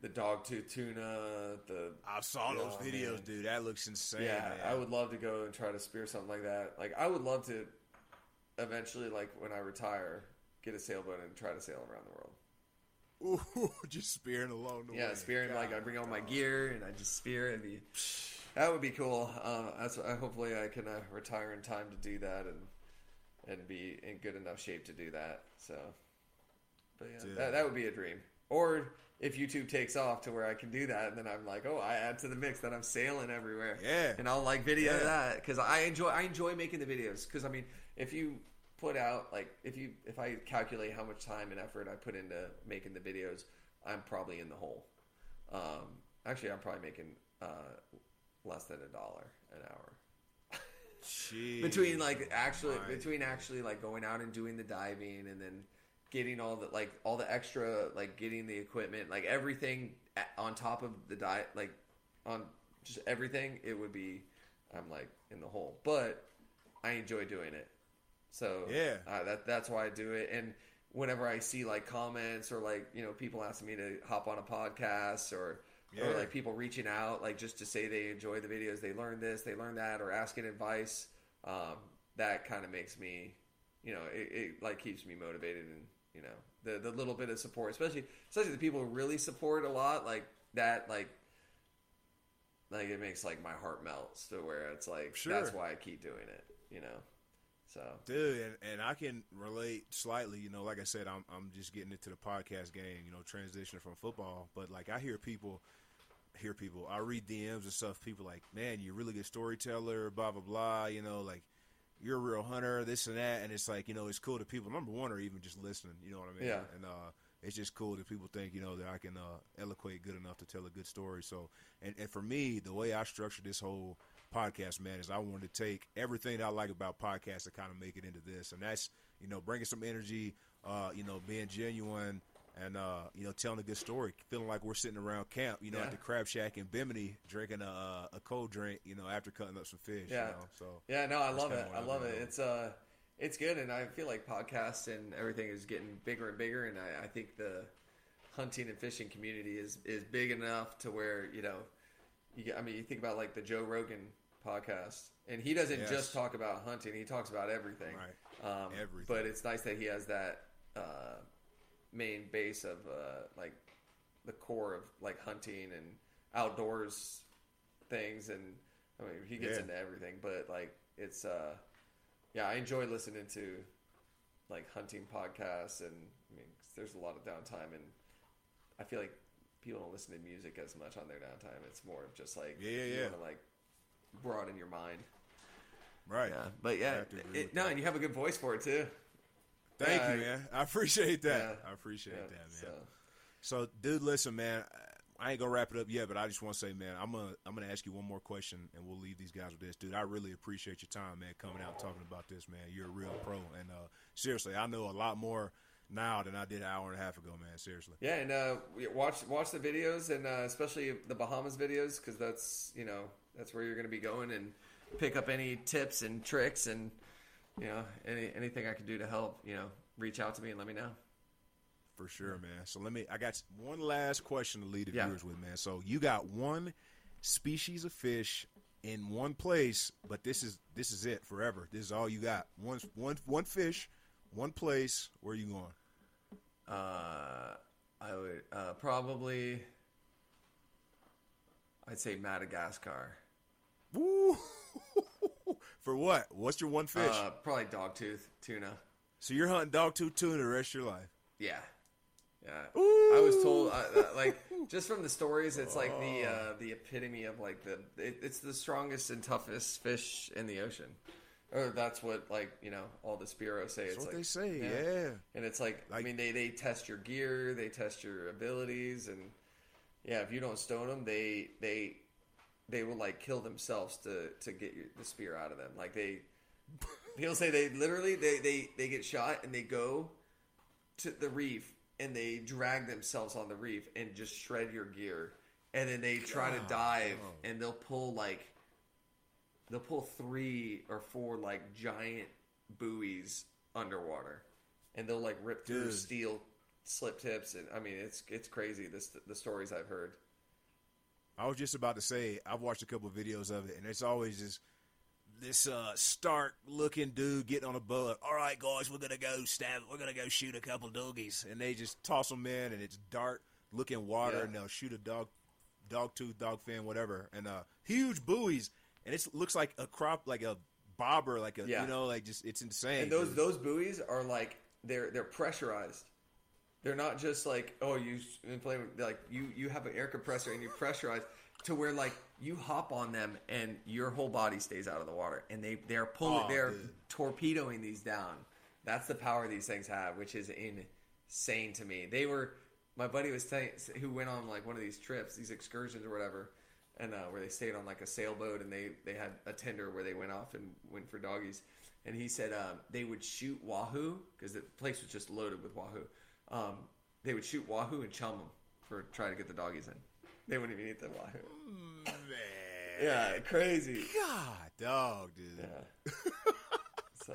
the dogtooth tuna. The I saw those Oh, videos, man. dude. That looks insane. yeah, man. I would love to go and try to spear something like that. Like, I would love to eventually, like when I retire, get a sailboat and try to sail around the world. Ooh, <laughs> just spearing along the way. Yeah, spearing like I bring all my gear and I just spear. It'd be that would be cool. Uh, that's I, hopefully I can uh, retire in time to do that and and be in good enough shape to do that. So, but yeah, Dude. that, that would be a dream. Or if YouTube takes off to where I can do that, and then I'm like, oh, I add to the mix that I'm sailing everywhere. Yeah. and I'll like video Yeah. that because I enjoy I enjoy making the videos because I mean if you put out like if you if I calculate how much time and effort I put into making the videos, I'm probably in the hole. Um, actually, I'm probably making uh, less than a dollar an hour Jeez. <laughs> between like actually between actually like going out and doing the diving and then getting all the like all the extra like getting the equipment like everything on top of the diet like on just everything it would be I'm like in the hole but I enjoy doing it so Yeah. uh, that that's why I do it and whenever I see like comments or like you know people asking me to hop on a podcast or Yeah. or like people reaching out like just to say they enjoy the videos they learned this they learned that or asking advice um, that kind of makes me you know it, it like keeps me motivated and you know the the little bit of support especially especially the people who really support a lot like that like like it makes like my heart melts to where it's like Sure. that's why I keep doing it you know so Dude, and, and I can relate slightly. You know, like I said, I'm I'm just getting into the podcast game. You know, transitioning from football, but like I hear people, hear people. I read DMs and stuff. People like, man, you're a really good storyteller. Blah blah blah. You know, like you're a real hunter. This and that. And it's like, you know, it's cool to people. Number one, or even just listening. You know what I mean? Yeah. And uh, it's just cool that people think you know that I can uh, eloquate good enough to tell a good story. So, and and for me, the way I structured this whole podcast, man, is I wanted to take everything that I like about podcasts and kind of make it into this, and that's you know bringing some energy, uh, you know, being genuine. And uh, you know, telling a good story, feeling like we're sitting around camp, you know, Yeah. at the crab shack in Bimini, drinking a, uh, a cold drink, you know, after cutting up some fish. Yeah. You know? So Yeah, no, I love it. I love it. doing. It's uh, it's good, and I feel like podcasts and everything is getting bigger and bigger, and I, I think the hunting and fishing community is is big enough to where you know you I mean, you think about like the Joe Rogan podcast, and he doesn't Yes. just talk about hunting; he talks about everything. Right. Um, Everything. But it's nice that he has that uh, main base of uh, like the core of like hunting and outdoors things, and I mean, he gets Yeah. into everything. But like, it's uh, yeah, I enjoy listening to like hunting podcasts, and I mean, 'cause there's a lot of downtime, and I feel like people don't listen to music as much on their downtime. It's more of just like Yeah, yeah, you yeah. want to like broaden your mind. Right. Yeah, but yeah, have to agree it, no, that. and you have a good voice for it too. Thank Yeah, you, man. I appreciate that. Yeah. I appreciate Yeah, that, man. so- So, dude, listen, man. I ain't gonna wrap it up yet, but I just want to say, man, I'm gonna I'm gonna ask you one more question, and we'll leave these guys with this, dude. I really appreciate your time, man, coming out and talking about this, man. You're a real pro, and uh, seriously, I know a lot more now than I did an hour and a half ago, man. Seriously. Yeah, and uh, watch watch the videos, and uh, especially the Bahamas videos, because that's you know that's where you're going to be going, and pick up any tips and tricks, and you know any anything I can do to help. You know, reach out to me and let me know. For sure, man. So let me. I got one last question to lead the Yeah. viewers with, man. So you got one species of fish in one place, but this is this is it forever. This is all you got. One one one fish, one place. Where you going? Uh, I would uh, probably, I'd say Madagascar. Woo! <laughs> For what? What's your one fish? Uh, probably dogtooth tuna. so you're hunting dogtooth tuna the rest of your life. Yeah, yeah. I was told, uh, uh, like, just from the stories, it's like the Oh. uh, the epitome of like the it, it's the strongest and toughest fish in the ocean, or that's what like you know all the Spearo say. That's it's what like, they say. Yeah. and it's like, I mean they they test your gear, they test your abilities, and yeah, if you don't stone them, they they they will like kill themselves to to get your, the spear out of them. Like they, people say they literally they they they get shot and they go to the reef and they drag themselves on the reef and just shred your gear, and then they try to dive and they'll pull like they'll pull three or four like giant buoys underwater, and they'll like rip through Dude. steel slip tips, and I mean it's it's crazy. This the stories I've heard. I was just about to say I've watched a couple videos of it, and it's always just this uh, stark looking dude getting on a boat. All right, guys, we're gonna go stab. We're gonna go shoot a couple doggies, and they just toss them in, and it's dark looking water, Yeah. and they'll shoot a dog, dog tooth, dog fin, whatever, and uh, huge buoys, and it looks like a crop, like a bobber, like a Yeah. you know, like just it's insane. And those those buoys are like they're they're pressurized. They're not just like oh you inflame like you you have an air compressor and you pressurize to where like you hop on them and your whole body stays out of the water and they they're pulling Oh, they're dude. torpedoing these down. That's the power these things have, which is insane to me. They were my buddy was saying who went on like one of these trips, these excursions or whatever, and uh, where they stayed on like a sailboat and they they had a tender where they went off and went for doggies. And he said um, they would shoot wahoo because the place was just loaded with wahoo. Um, they would shoot wahoo and chum them for trying to get the doggies in. They wouldn't even eat the wahoo. man. Yeah, crazy. God, dog, dude. Yeah. <laughs> so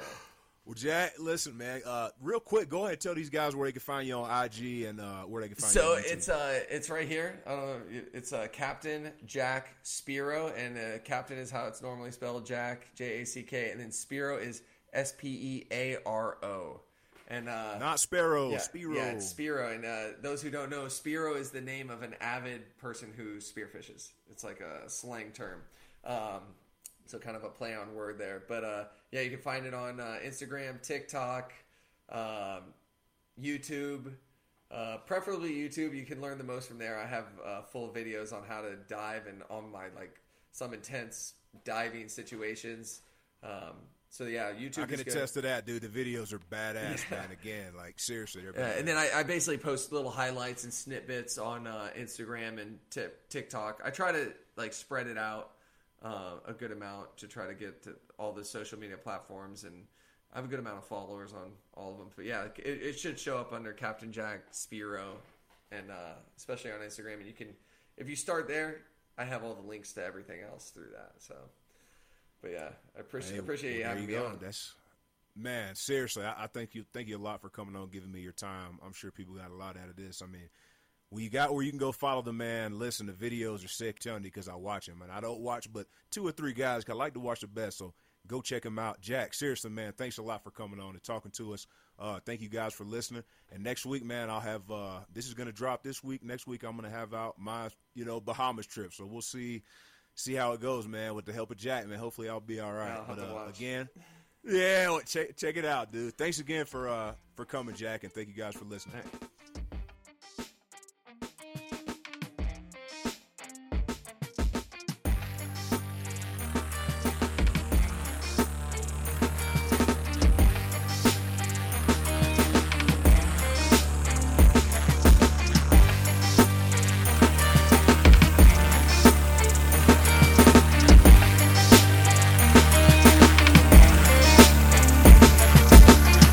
Well, Jack, listen, man. Uh, real quick, go ahead and tell these guys where they can find you on IG and uh, where they can find you. So it's uh it's right here. I don't know. It's uh, Captain Jack Spearo, and uh, Captain is how it's normally spelled. Jack J A C K, and then Spearo is S P E A R O. And uh, not Sparrow, yeah, Spearo. yeah, it's Spearo. And uh, those who don't know, Spearo is the name of an avid person who spearfishes. It's like a slang term. Um, so kind of a play on word there. But uh, yeah, you can find it on uh, Instagram, TikTok, um, YouTube. Uh, preferably YouTube. You can learn the most from there. I have uh, full videos on how to dive and on my like some intense diving situations. Um, so yeah, YouTube. I can attest to that, dude. The videos are badass, man. Again, like seriously, they're Yeah, and then I, I basically post little highlights and snippets on uh, Instagram and t- TikTok. I try to like spread it out uh, a good amount to try to get to all the social media platforms, and I have a good amount of followers on all of them. But yeah, it, it should show up under Captain Jack Spearo, and uh, especially on Instagram. And you can, if you start there, I have all the links to everything else through that. So, but yeah, I appreciate Hey, appreciate you having there me go. on. That's man. Seriously, I, I thank you. Thank you a lot for coming on, giving me your time. I'm sure people got a lot out of this. I mean, you got where you can go follow the man. Listen, the videos are sick, telling you because I watch him, and I don't watch but two or three guys. Cause I like to watch the best, so go check him out. Jack, seriously, man, thanks a lot for coming on and talking to us. Uh, thank you guys for listening. And next week, man, I'll have uh, this is going to drop this week. Next week, I'm going to have out my you know Bahamas trip. So we'll see see how it goes, man. With the help of Jack, man, hopefully I'll be all right. But uh, again, yeah, well, check check it out, dude. Thanks again for uh for coming, Jack, and thank you guys for listening.